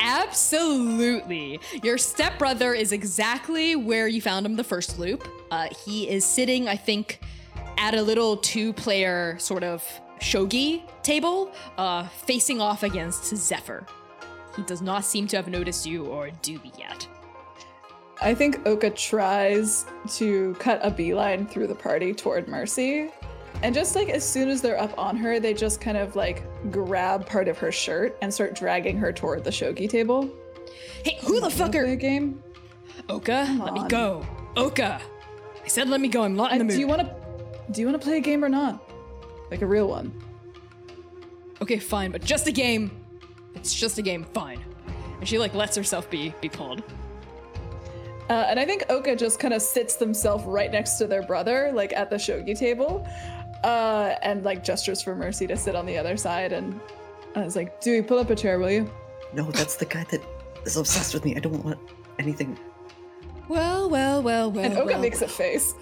Absolutely. Your stepbrother is exactly where you found him the first loop. Uh, he is sitting, I think, at a little two player sort of shogi table, uh, facing off against Zephyr. He does not seem to have noticed you or Doobie yet. I think Oka tries to cut a beeline through the party toward Mercy. And just like as soon as they're up on her, they just kind of like grab part of her shirt and start dragging her toward the shogi table. Hey, who the Wanna play a fucker? game? Oka, let me go. Oka! I said let me go. I'm not in I- the mood. do you want to? Do you want to play a game or not? Like a real one? Okay, fine, but just a game. It's just a game. Fine. And she like lets herself be be pulled. Uh, and I think Oka just kind of sits themselves right next to their brother, like at the shogi table, uh, and like gestures for Mercy to sit on the other side. And I was like, Dewey, pull up a chair, will you? No, that's the guy that is obsessed with me. I don't want anything. Well, well, well, well. And Oka well. makes a face.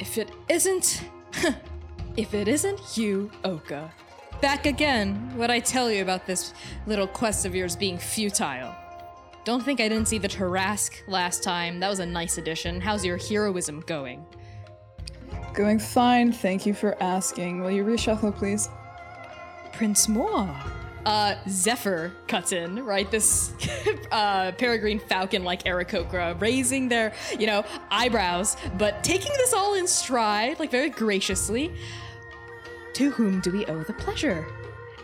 If it isn't, if it isn't you, Oka, back again. What I tell you about this little quest of yours being futile. Don't think I didn't see the Tarrasque last time. That was a nice addition. How's your heroism going? Going fine, thank you for asking. Will you reshuffle, please? Prince Moore. Uh, Zephyr cuts in, right? This uh, peregrine falcon like Aarakocra, raising their, you know, eyebrows, but taking this all in stride, like very graciously. To whom do we owe the pleasure?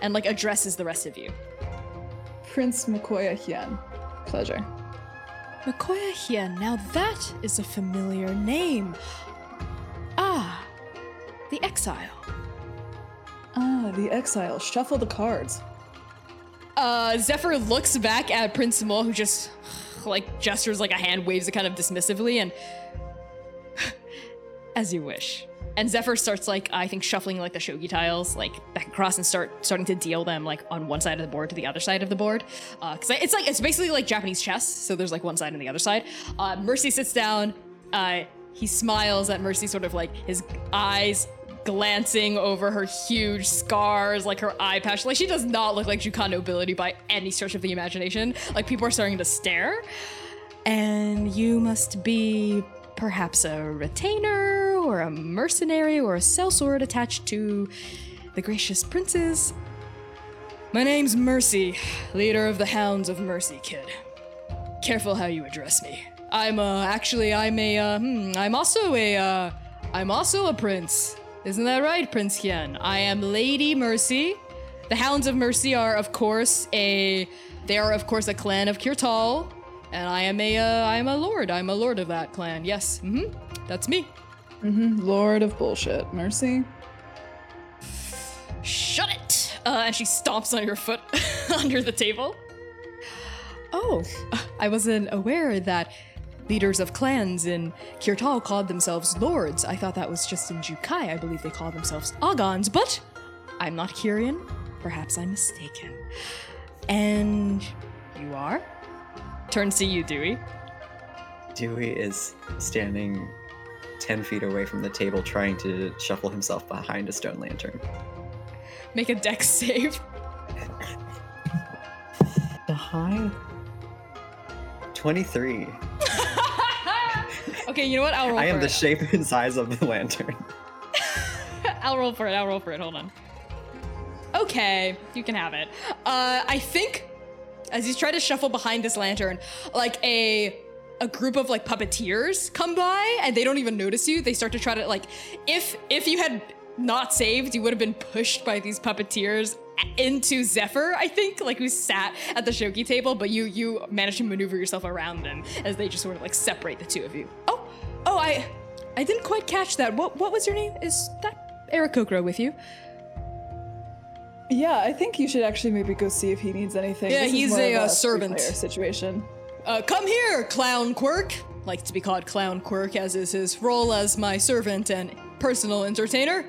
And like addresses the rest of you. Prince Makoya Hien. Pleasure. Makoya Hien, now that is a familiar name. Ah, the exile. Ah, the exile. Shuffle the cards. Uh, Zephyr looks back at Prince Simul, who just like gestures like a hand, waves it kind of dismissively, and as you wish. And Zephyr starts like I think shuffling like the shogi tiles like back across and start starting to deal them like on one side of the board to the other side of the board. Uh, cause it's like it's basically like Japanese chess, so there's like one side and the other side. Uh, Mercy sits down. Uh, he smiles at Mercy, sort of like his eyes glancing over her huge scars, like her eye patch. Like she does not look like Jukan nobility by any stretch of the imagination. Like people are starting to stare. And you must be perhaps a retainer or a mercenary or a sellsword attached to the gracious princes. My name's Mercy, leader of the Hounds of Mercy, kid. Careful how you address me. I'm uh actually I'm a uh hmm, I'm also a uh I'm also a prince. Isn't that right, Prince Hien? I am Lady Mercy. The Hounds of Mercy are of course a they are of course a clan of Kirtal, and I am a uh, I am a lord. I'm a lord of that clan. Yes. Mhm. That's me. Mm-hmm. Lord of bullshit. Mercy. Shut it! Uh, and she stomps on your foot under the table. Oh, I wasn't aware that leaders of clans in Kirtal called themselves lords. I thought that was just in Jukai. I believe they call themselves Agons, but I'm not Kyrian. Perhaps I'm mistaken. And you are? Turns to you, Dewey. Dewey is standing 10 feet away from the table trying to shuffle himself behind a stone lantern. Make a dex save. The high? 23. okay, you know what? I'll roll I am the it. shape and size of the lantern. I'll roll for it. I'll roll for it. Hold on. Okay, you can have it. Uh, I think as you try to shuffle behind this lantern, like a a group of like puppeteers come by and they don't even notice you. They start to try to like if if you had not saved, you would have been pushed by these puppeteers into Zephyr, I think, like who sat at the shogi table, but you you managed to maneuver yourself around them as they just sort of like separate the two of you. Oh, oh, I I didn't quite catch that. What what was your name? Is that Aarakocra with you? Yeah, I think you should actually maybe go see if he needs anything. Yeah, This is he's more a, of uh, servant. three-player situation. Uh, come here, Clown Quirk. Likes to be called Clown Quirk, as is his role as my servant and personal entertainer.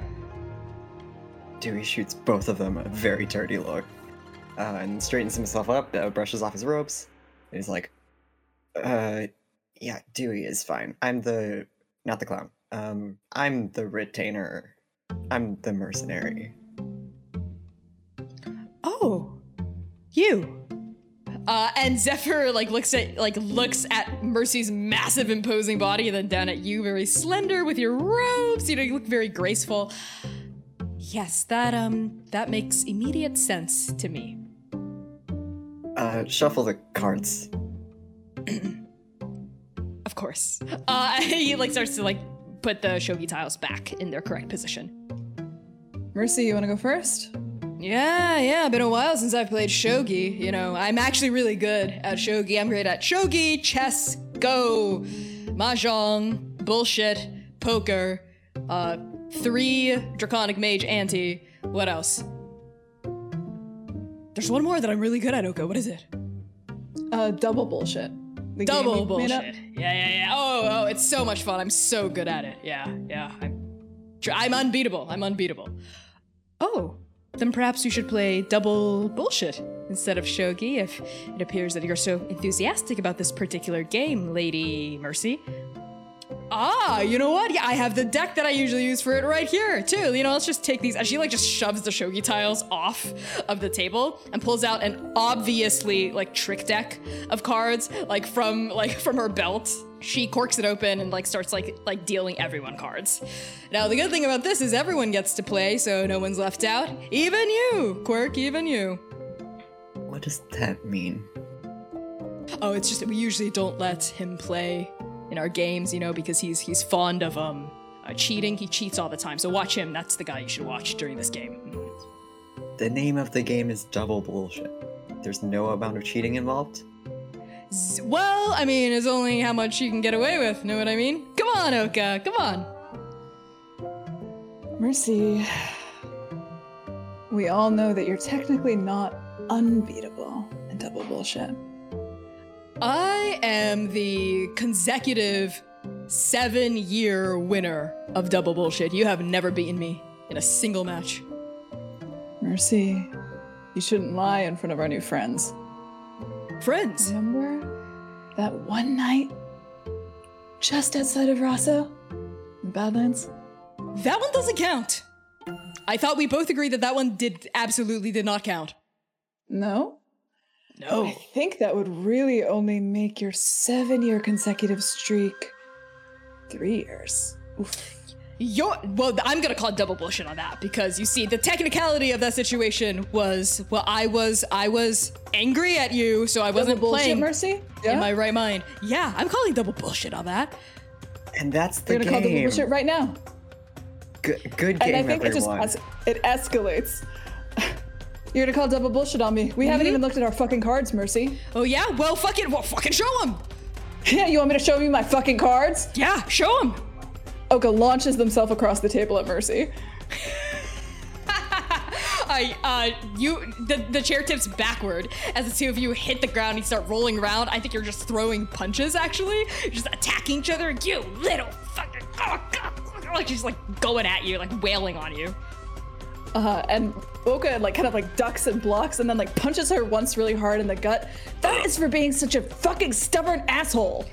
Dewey shoots both of them a very dirty look, uh, and straightens himself up, uh, brushes off his robes, and he's like, "Uh, yeah, Dewey is fine. I'm the, not the clown. Um, I'm the retainer. I'm the mercenary." Oh, you. Uh, and Zephyr like looks at like looks at Mercy's massive imposing body, and then down at you, very slender with your robes. You know, you look very graceful. Yes, that um that makes immediate sense to me. Uh, shuffle the cards. Of course. Uh, he like starts to like put the shogi tiles back in their correct position. Mercy, you want to go first? Yeah, yeah, been a while since I've played shogi. You know, I'm actually really good at shogi. I'm great at shogi, chess, go, mahjong, bullshit, poker, uh, three draconic mage ante. What else? There's one more that I'm really good at, Oka. What is it? Uh, double bullshit. The Double we made up. bullshit. Yeah, yeah, yeah. Oh, oh, oh, it's so much fun. I'm so good at it. Yeah, yeah. I'm, I'm unbeatable. I'm unbeatable. Oh, then perhaps you should play double bullshit instead of shogi if it appears that you're so enthusiastic about this particular game, Lady Mercy. Ah, you know what? Yeah, I have the deck that I usually use for it right here, too. You know, let's just take these. And she like just shoves the shogi tiles off of the table and pulls out an obviously like trick deck of cards, like from like from her belt. She corks it open and like starts like like dealing everyone cards. Now the good thing about this is everyone gets to play, so no one's left out. Even you, Quirk, even you. What does that mean? Oh, it's just that we usually don't let him play in our games, you know, because he's he's fond of um uh, cheating. He cheats all the time. So watch him. That's the guy you should watch during this game. The name of the game is Double Bullshit. There's no amount of cheating involved. Z- Well, I mean, it's only how much you can get away with. Know what I mean? Come on, Oka. Come on. Mercy, we all know that you're technically not unbeatable in double bullshit. I am the consecutive seven-year winner of double bullshit. You have never beaten me in a single match. Mercy, you shouldn't lie in front of our new friends. Friends. Remember that one night just outside of Rosso in Badlands? That one doesn't count. I thought we both agreed that that one did absolutely did not count. No? No. I think that would really only make your seven year consecutive streak three years. Oof. You're well. I'm gonna call double bullshit on that because you see the technicality of that situation was well, I was I was angry at you, so I wasn't Double bullshit, playing Mercy? in my right mind. Yeah, I'm calling double bullshit on that. And that's the You're gonna call double bullshit right now. Good, good And I think it just es- it escalates. You're gonna call double bullshit on me. We haven't even looked at our fucking cards, Mercy. Oh yeah, well fucking well fucking show him. Yeah, you want me to show you my fucking cards? Yeah, show him. Oka launches themselves across the table at Mercy. I uh you the the chair tips backward as the two of you hit the ground and you start rolling around. I think you're just throwing punches actually. You're just attacking each other. You little fucking oh god. Like she's like going at you, like wailing on you. Uh, and Oka like kind of like ducks and blocks and then like punches her once really hard in the gut. That is for being such a fucking stubborn asshole.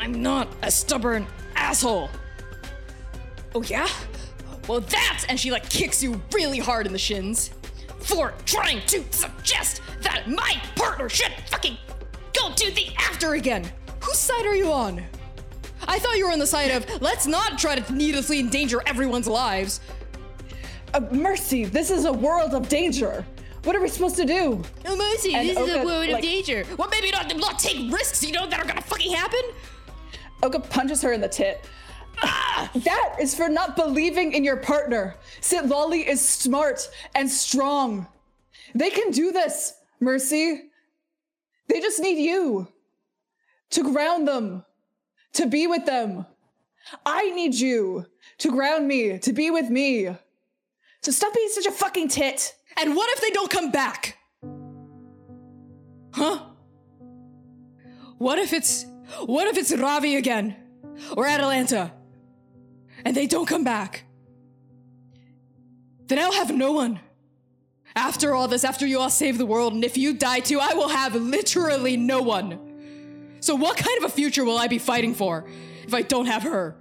I'm not a stubborn asshole. Oh yeah? Well that's and she like kicks you really hard in the shins for trying to suggest that my partner should fucking go to the after again. Whose side are you on? I thought you were on the side of let's not try to needlessly endanger everyone's lives. Uh, Mercy, this is a world of danger. What are we supposed to do? Oh, Mercy, And this is a Oka, world of danger. Well, maybe not, not take risks, you know, that are gonna fucking happen. Oka punches her in the tit That is for not believing in your partner. Sitlali is smart and strong. They can do this, Mercy. They just need you to ground them, to be with them. I need you to ground me, to be with me. So stop being such a fucking tit. And what if they don't come back? Huh? What if it's what if it's Ravi again? Or Atalanta? And they don't come back? Then I'll have no one. After all this, after you all save the world, and if you die too, I will have literally no one. So what kind of a future will I be fighting for if I don't have her?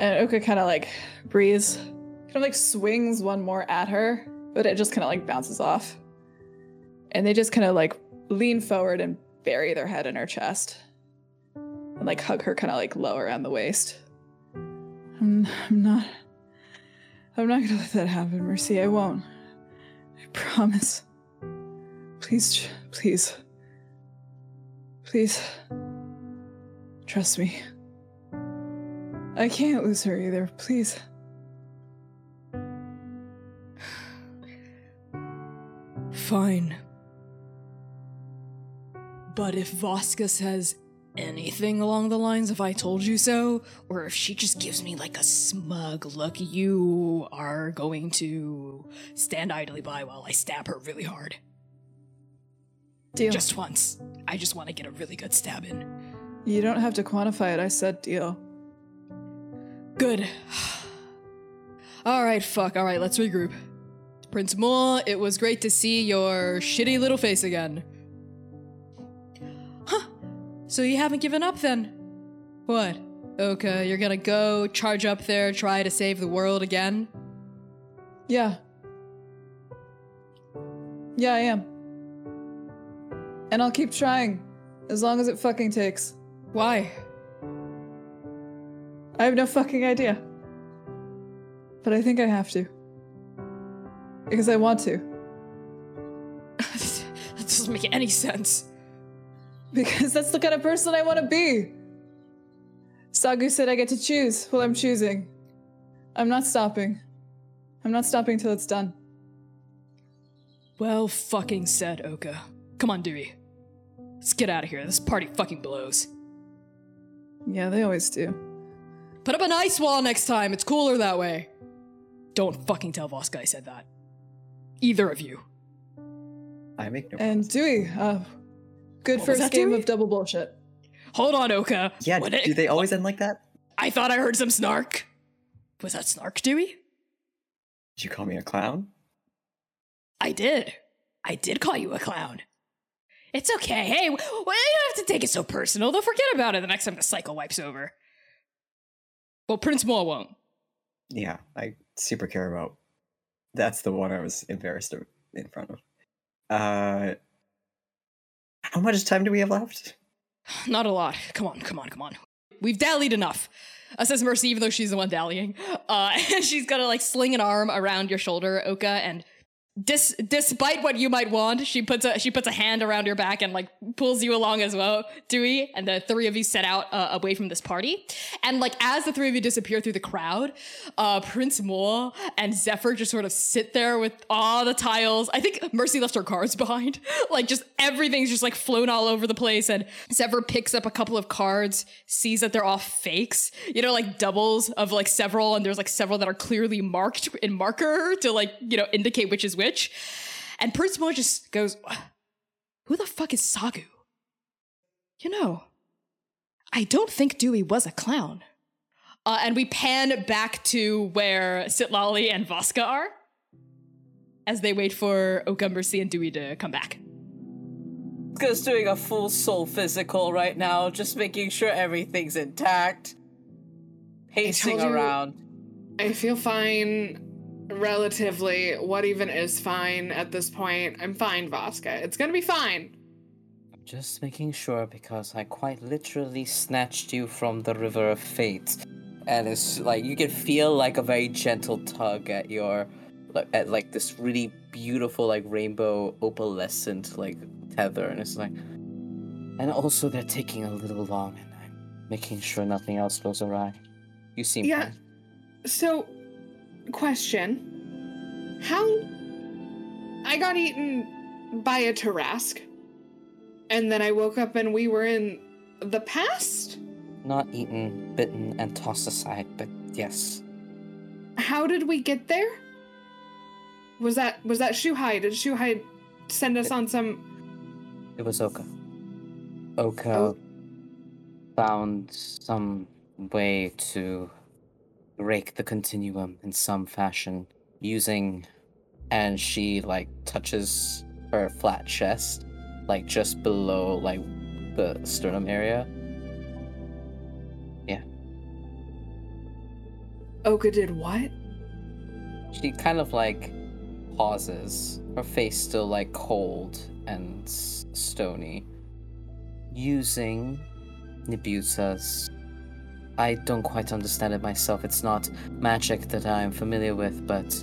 And Oka kind of like breathes, kind of like swings one more at her, but it just kind of like bounces off. And they just kind of like lean forward and bury their head in her chest and like hug her kind of like low around the waist. I'm, I'm not. I'm not gonna let that happen, Mercy. I won't. I promise. Please, please. Please. Trust me. I can't lose her either. Please. Fine. But if Voska says anything along the lines of I told you so, or if she just gives me like a smug look, you are going to stand idly by while I stab her really hard. Deal. Just once. I just want to get a really good stab in. You don't have to quantify it. I said deal. Good. Alright, fuck. Alright, let's regroup. Prince Moore, it was great to see your shitty little face again. Huh. So you haven't given up then? What? Okay, you're gonna go charge up there, try to save the world again? Yeah. Yeah, I am. And I'll keep trying. As long as it fucking takes. Why? I have no fucking idea. But I think I have to. Because I want to. that doesn't make any sense. Because that's the kind of person I want to be. Sagu said I get to choose. Well, I'm choosing. I'm not stopping. I'm not stopping till it's done. Well fucking said, Oka. Come on, Dewey. Let's get out of here. This party fucking blows. Yeah, they always do. Put up an ice wall next time. It's cooler that way. Don't fucking tell Voska I said that. Either of you. I make no. And Dewey, uh, good What first that, game Dewey? of double bullshit. Hold on, Oka. yeah, What do it- they always end like that? I thought I heard some snark. Was that snark, Dewey? Did you call me a clown? I did. I did call you a clown. It's okay. Hey, well, you don't have to take it so personal. They'll forget about it the next time the cycle wipes over. Well, Prince Moore won't. Yeah, I super care about. That's the one I was embarrassed in front of. Uh, how much time do we have left? Not a lot. Come on, come on, come on. We've dallied enough. Uh, says Mercy, even though she's the one dallying. Uh, she's gonna like sling an arm around your shoulder, Oka, and dis- despite what you might want, she puts a she puts a hand around your back and like pulls you along as well, Dewey. And the three of you set out uh, away from this party. And like as the three of you disappear through the crowd, uh, Prince Moore and Zephyr just sort of sit there with all the tiles. I think Mercy left her cards behind. like just everything's just like flown all over the place. And Zephyr picks up a couple of cards, sees that they're all fakes, you know, like doubles of like several, and there's like several that are clearly marked in marker to like, you know, indicate which is which. And Prince Moore just goes, Who the fuck is Sagu? You know, I don't think Dewey was a clown. Uh, and we pan back to where Sitlali and Voska are as they wait for Okumbersi and Dewey to come back. Voska's doing a full soul physical right now, just making sure everything's intact. Pacing told you- around. I feel fine relatively. What even is fine at this point? I'm fine, Voska. It's gonna be fine. I'm just making sure because I quite literally snatched you from the river of fate. And it's like you can feel like a very gentle tug at your at like this really beautiful like rainbow opalescent like tether, and it's like, and also they're taking a little long, and I'm making sure nothing else goes awry. You seem Yeah. fine. So, question. How. I got eaten by a Tarrasque, and then I woke up and we were in the past? Not eaten, bitten, and tossed aside, but yes, How did we get there? Was that was that Shuhai? Did Shuhai send us on some it was Oka. Oka Oh. found some way to break the continuum in some fashion using, and she like touches her flat chest, like just below like the sternum area. Yeah. Oka did what? She kind of like pauses, her face still like cold and stony. Using Nibusa's. I don't quite understand it myself. It's not magic that I'm familiar with, but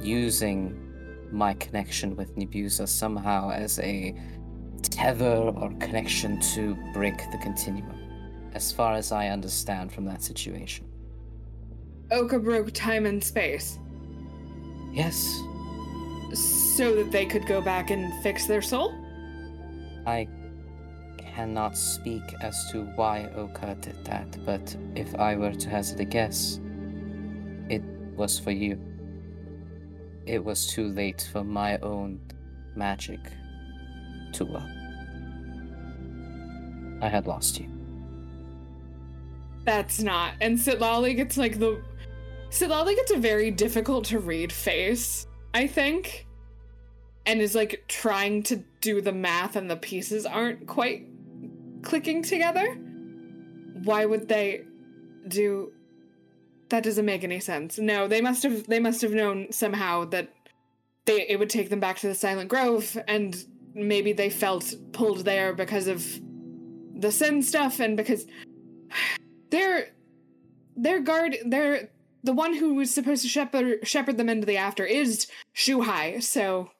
using my connection with Nibusa somehow as a tether or connection to break the continuum, as far as I understand from that situation. Oka broke time and space Yes, so that they could go back and fix their soul? I cannot speak as to why Oka did that, but if I were to hazard a guess, it was for you. It was too late for my own magic to work. I had lost you. That's not. And Sitlali gets like the Sitlali gets a very difficult to read face, I think. And is like trying to do the math and the pieces aren't quite clicking together. Why would they do that doesn't make any sense. No, they must have they must have known somehow that they it would take them back to the Silent Grove and maybe they felt pulled there because of the sin stuff and because they're their guard they're the one who was supposed to shepherd shepherd them into the after is Shuhai, so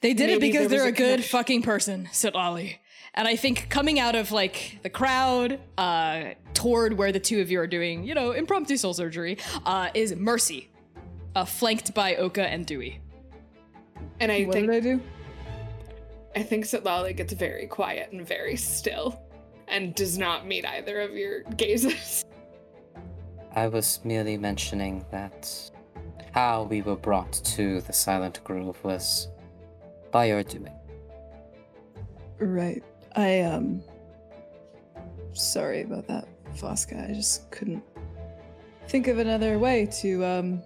They did it because they're a a good connection. fucking person, Sitlali. And I think coming out of like the crowd, uh, toward where the two of you are doing, you know, impromptu soul surgery, uh, is Mercy, uh, flanked by Oka and Dewey. and I what think did I do? I think Sitlali gets very quiet and very still and does not meet either of your gazes. I was merely mentioning that how we were brought to the Silent Grove was by your doing. Right. I um sorry about that, Voska. I just couldn't think of another way to um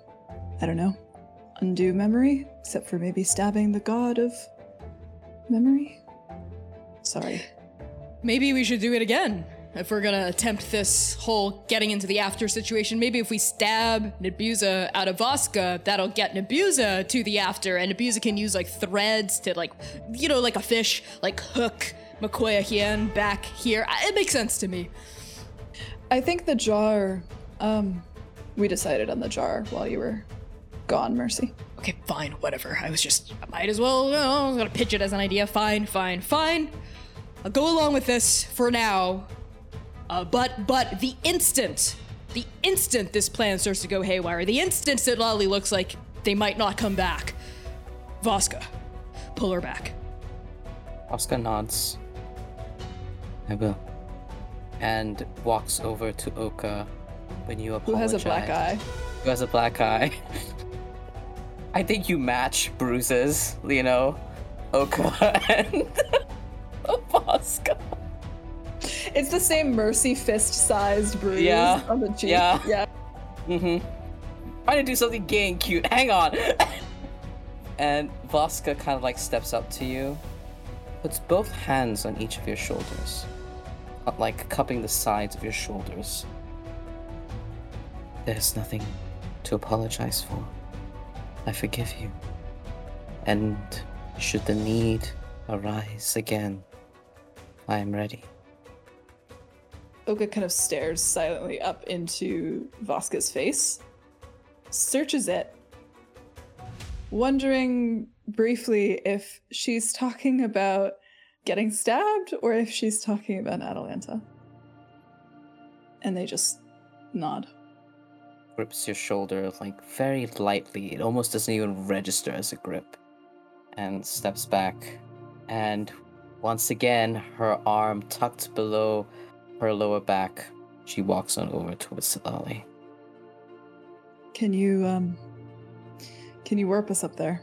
I don't know, undo memory, except for maybe stabbing the god of memory. Sorry. Maybe we should do it again. If we're gonna attempt this whole getting into the after situation, maybe if we stab Nebuza out of Voska, that'll get Nebuza to the after, and Nebuza can use like threads to like, you know, like a fish, like hook Makoya Hien back here. It makes sense to me. I think the jar um we decided on the jar while you were gone, Mercy. Okay, fine, whatever. I was just, I might as well, you know, I was gonna pitch it as an idea. Fine, fine, fine. I'll go along with this for now. Uh, but, but the instant, the instant this plan starts to go haywire, the instant that Lolly looks like they might not come back, Voska, pull her back. Voska nods. I will. And walks over to Oka when you apologize. Who has a black eye? Who has a black eye. I think you match bruises, you know? Oka and Voska. It's the same mercy fist sized bruise Yeah, on the cheek. yeah. Yeah. Mm-hmm. Trying to do something gay and cute. Hang on. and Voska kind of like steps up to you, puts both hands on each of your shoulders, like cupping the sides of your shoulders. There's nothing to apologize for. I forgive you. And should the need arise again, I am ready. Oka kind of stares silently up into Voska's face, searches it, wondering briefly if she's talking about getting stabbed or if she's talking about Atalanta. And they just nod. Grips your shoulder like very lightly. It almost doesn't even register as a grip. And steps back. And once again, her arm tucked below her lower back, she walks on over towards Sitlali. Can you um can you warp us up there?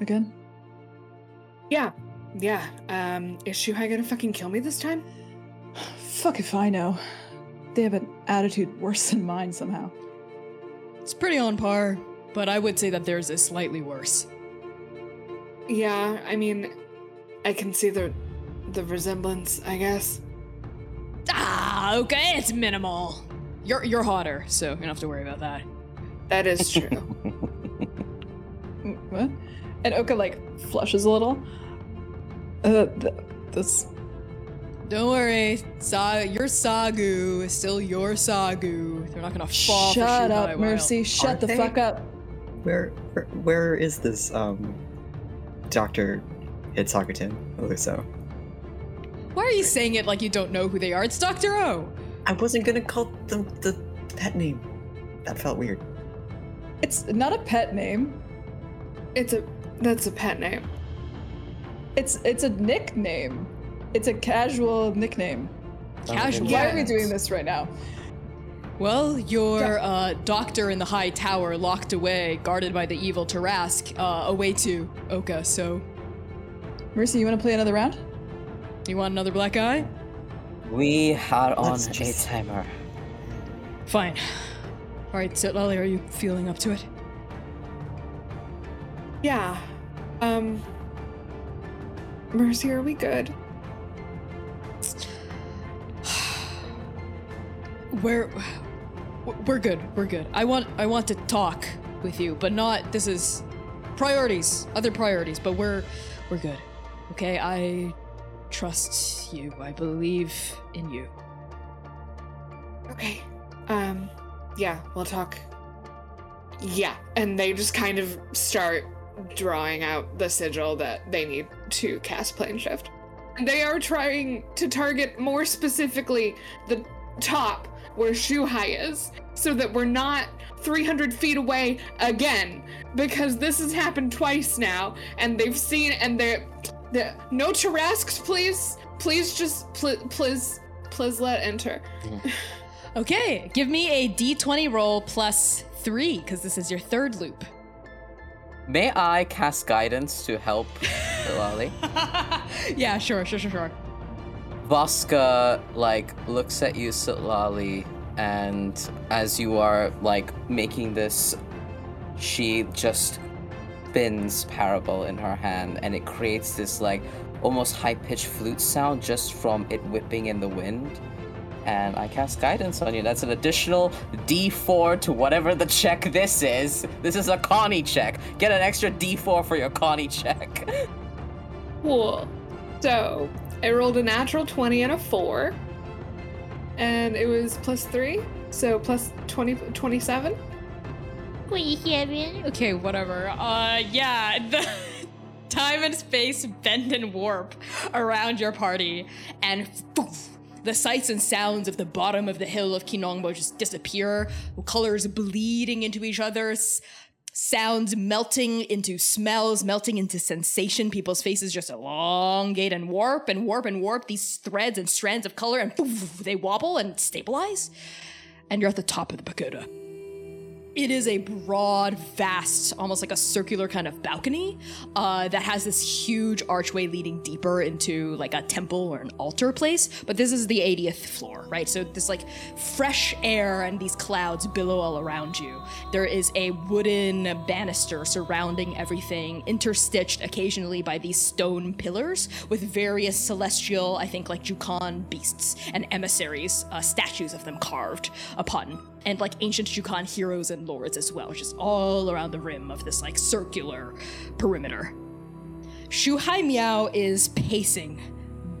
Again? Yeah, yeah. Um, is Shuhai gonna fucking kill me this time? Fuck if I know. They have an attitude worse than mine somehow. It's pretty on par, but I would say that theirs is slightly worse. Yeah, I mean, I can see the the resemblance, I guess. Ah, okay, it's minimal. You're you're hotter, so you don't have to worry about that. That is true. What? And Oka like flushes a little. Uh, th- this Don't worry, Sa- your Sagu is still your Sagu. They're not gonna fall. for Shut Shuhai up, while- Mercy. Shut Aren't the they? fuck up. Where, where, where is this um, Doctor Hitsakutin Oluso? Why are you saying it like you don't know who they are? It's Doctor O. I wasn't gonna call them the pet name. That felt weird. It's not a pet name. it's a that's a pet name. It's it's a nickname. It's a casual nickname. Casual. Why are we doing this right now? Well, your uh, doctor in the high tower, locked away, guarded by the evil Tarrasque, uh, away to Oka. So, Mercy, you want to play another round? you want another black eye? We are on Let's just- a timer. Fine. All right, so Lolly, are you feeling up to it? Yeah. Um. Mercy, are we good? We're we're good. We're good. I want I want to talk with you, but not. This is priorities, other priorities. But we're we're good. Okay, I trust you. I believe in you. Okay. Um. Yeah, we'll talk. Yeah, and they just kind of start drawing out the sigil that they need to cast plane shift. They are trying to target more specifically the top where Shuhai is, so that we're not 300 feet away again, because this has happened twice now, and they've seen, and they're, they no Tarrasques, please, please, just pl- please, please let enter. Okay, give me a d20 roll plus three, because this is your third loop. May I cast guidance to help Sitlali? yeah, sure, sure, sure, sure. Voska like looks at you, Sitlali, and as you are like making this, she just spins parable in her hand, and it creates this like almost high-pitched flute sound just from it whipping in the wind. And I cast guidance on you. That's an additional D4 to whatever the check this is. This is a Connie check. Get an extra D4 for your Connie check. Cool. So I rolled a natural 20 and a 4. And it was plus 3. So plus 20, 27. Okay, whatever. Uh, yeah, the time and space bend and warp around your party, and poof, the sights and sounds of the bottom of the hill of Kinongbo just disappear, colors bleeding into each other, s- sounds melting into smells, melting into sensation. People's faces just elongate and warp and warp and warp these threads and strands of color, and poof, they wobble and stabilize. And you're at the top of the pagoda. It is a broad, vast, almost like a circular kind of balcony uh, that has this huge archway leading deeper into like a temple or an altar place. But this is the 80th floor, right? So this like fresh air and these clouds billow all around you. There is a wooden banister surrounding everything, interstitched occasionally by these stone pillars with various celestial, I think like Jukan beasts and emissaries, uh, statues of them carved upon and like ancient Jukan heroes and lords as well, just all around the rim of this like circular perimeter. Shuhai Miao is pacing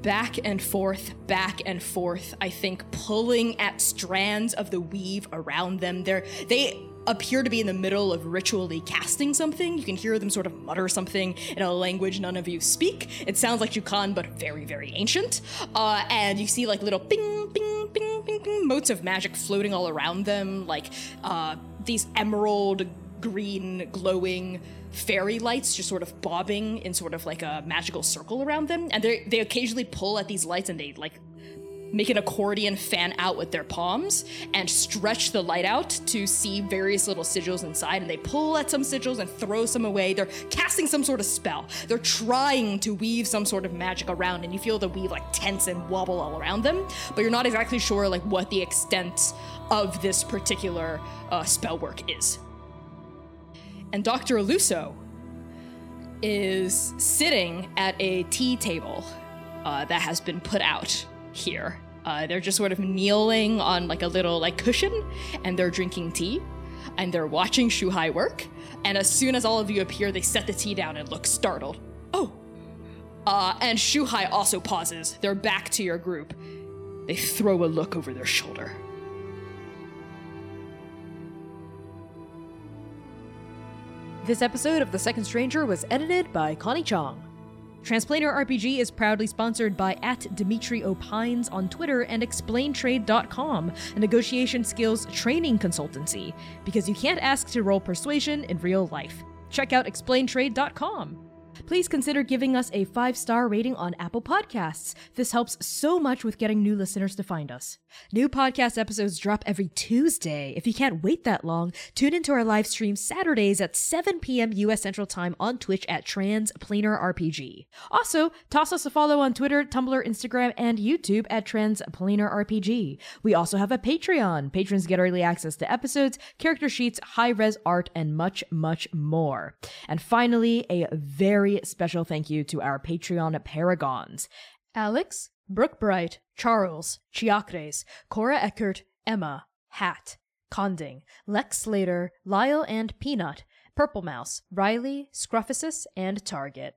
back and forth, back and forth, I think pulling at strands of the weave around them. They're they appear to be in the middle of ritually casting something. You can hear them sort of mutter something in a language none of you speak. It sounds like Jukan, but very, very ancient. Uh, and you see like little ping, ping, ping, ping, ping motes of magic floating all around them, like uh, these emerald green glowing fairy lights just sort of bobbing in sort of like a magical circle around them and they they occasionally pull at these lights and they like make an accordion fan out with their palms and stretch the light out to see various little sigils inside. And they pull at some sigils and throw some away. They're casting some sort of spell. They're trying to weave some sort of magic around and you feel the weave like tense and wobble all around them but you're not exactly sure like what the extent of this particular uh, spell work is. And Dr. Aluso is sitting at a tea table uh, that has been put out here. Uh, they're just sort of kneeling on like a little like cushion, and they're drinking tea, and they're watching Shuhai work. And as soon as all of you appear, they set the tea down and look startled. Oh, uh, and Shuhai also pauses. They're back to your group. They throw a look over their shoulder. This episode of The Second Stranger was edited by Connie Chong. Transplanar RPG is proudly sponsored by at Dmitry Opines on Twitter and ExplainTrade.com, a negotiation skills training consultancy, because you can't ask to roll persuasion in real life. Check out ExplainTrade.com. Please consider giving us a five star rating on Apple Podcasts. This helps so much with getting new listeners to find us. New podcast episodes drop every Tuesday. If you can't wait that long, tune into our live stream Saturdays at 7 p.m. US Central Time on Twitch at Transplanar RPG. Also, toss us a follow on Twitter, Tumblr, Instagram, and YouTube at Transplanar RPG. We also have a Patreon. Patrons get early access to episodes, character sheets, high res art, and much, much more. And finally, a very special thank you to our Patreon paragons Alex, Brooke Bright, Charles, Chiacres, Cora Eckert, Emma, Hat, Conding, Lex Slater, Lyle and Peanut, Purple Mouse, Riley, Scruffusus, and Target.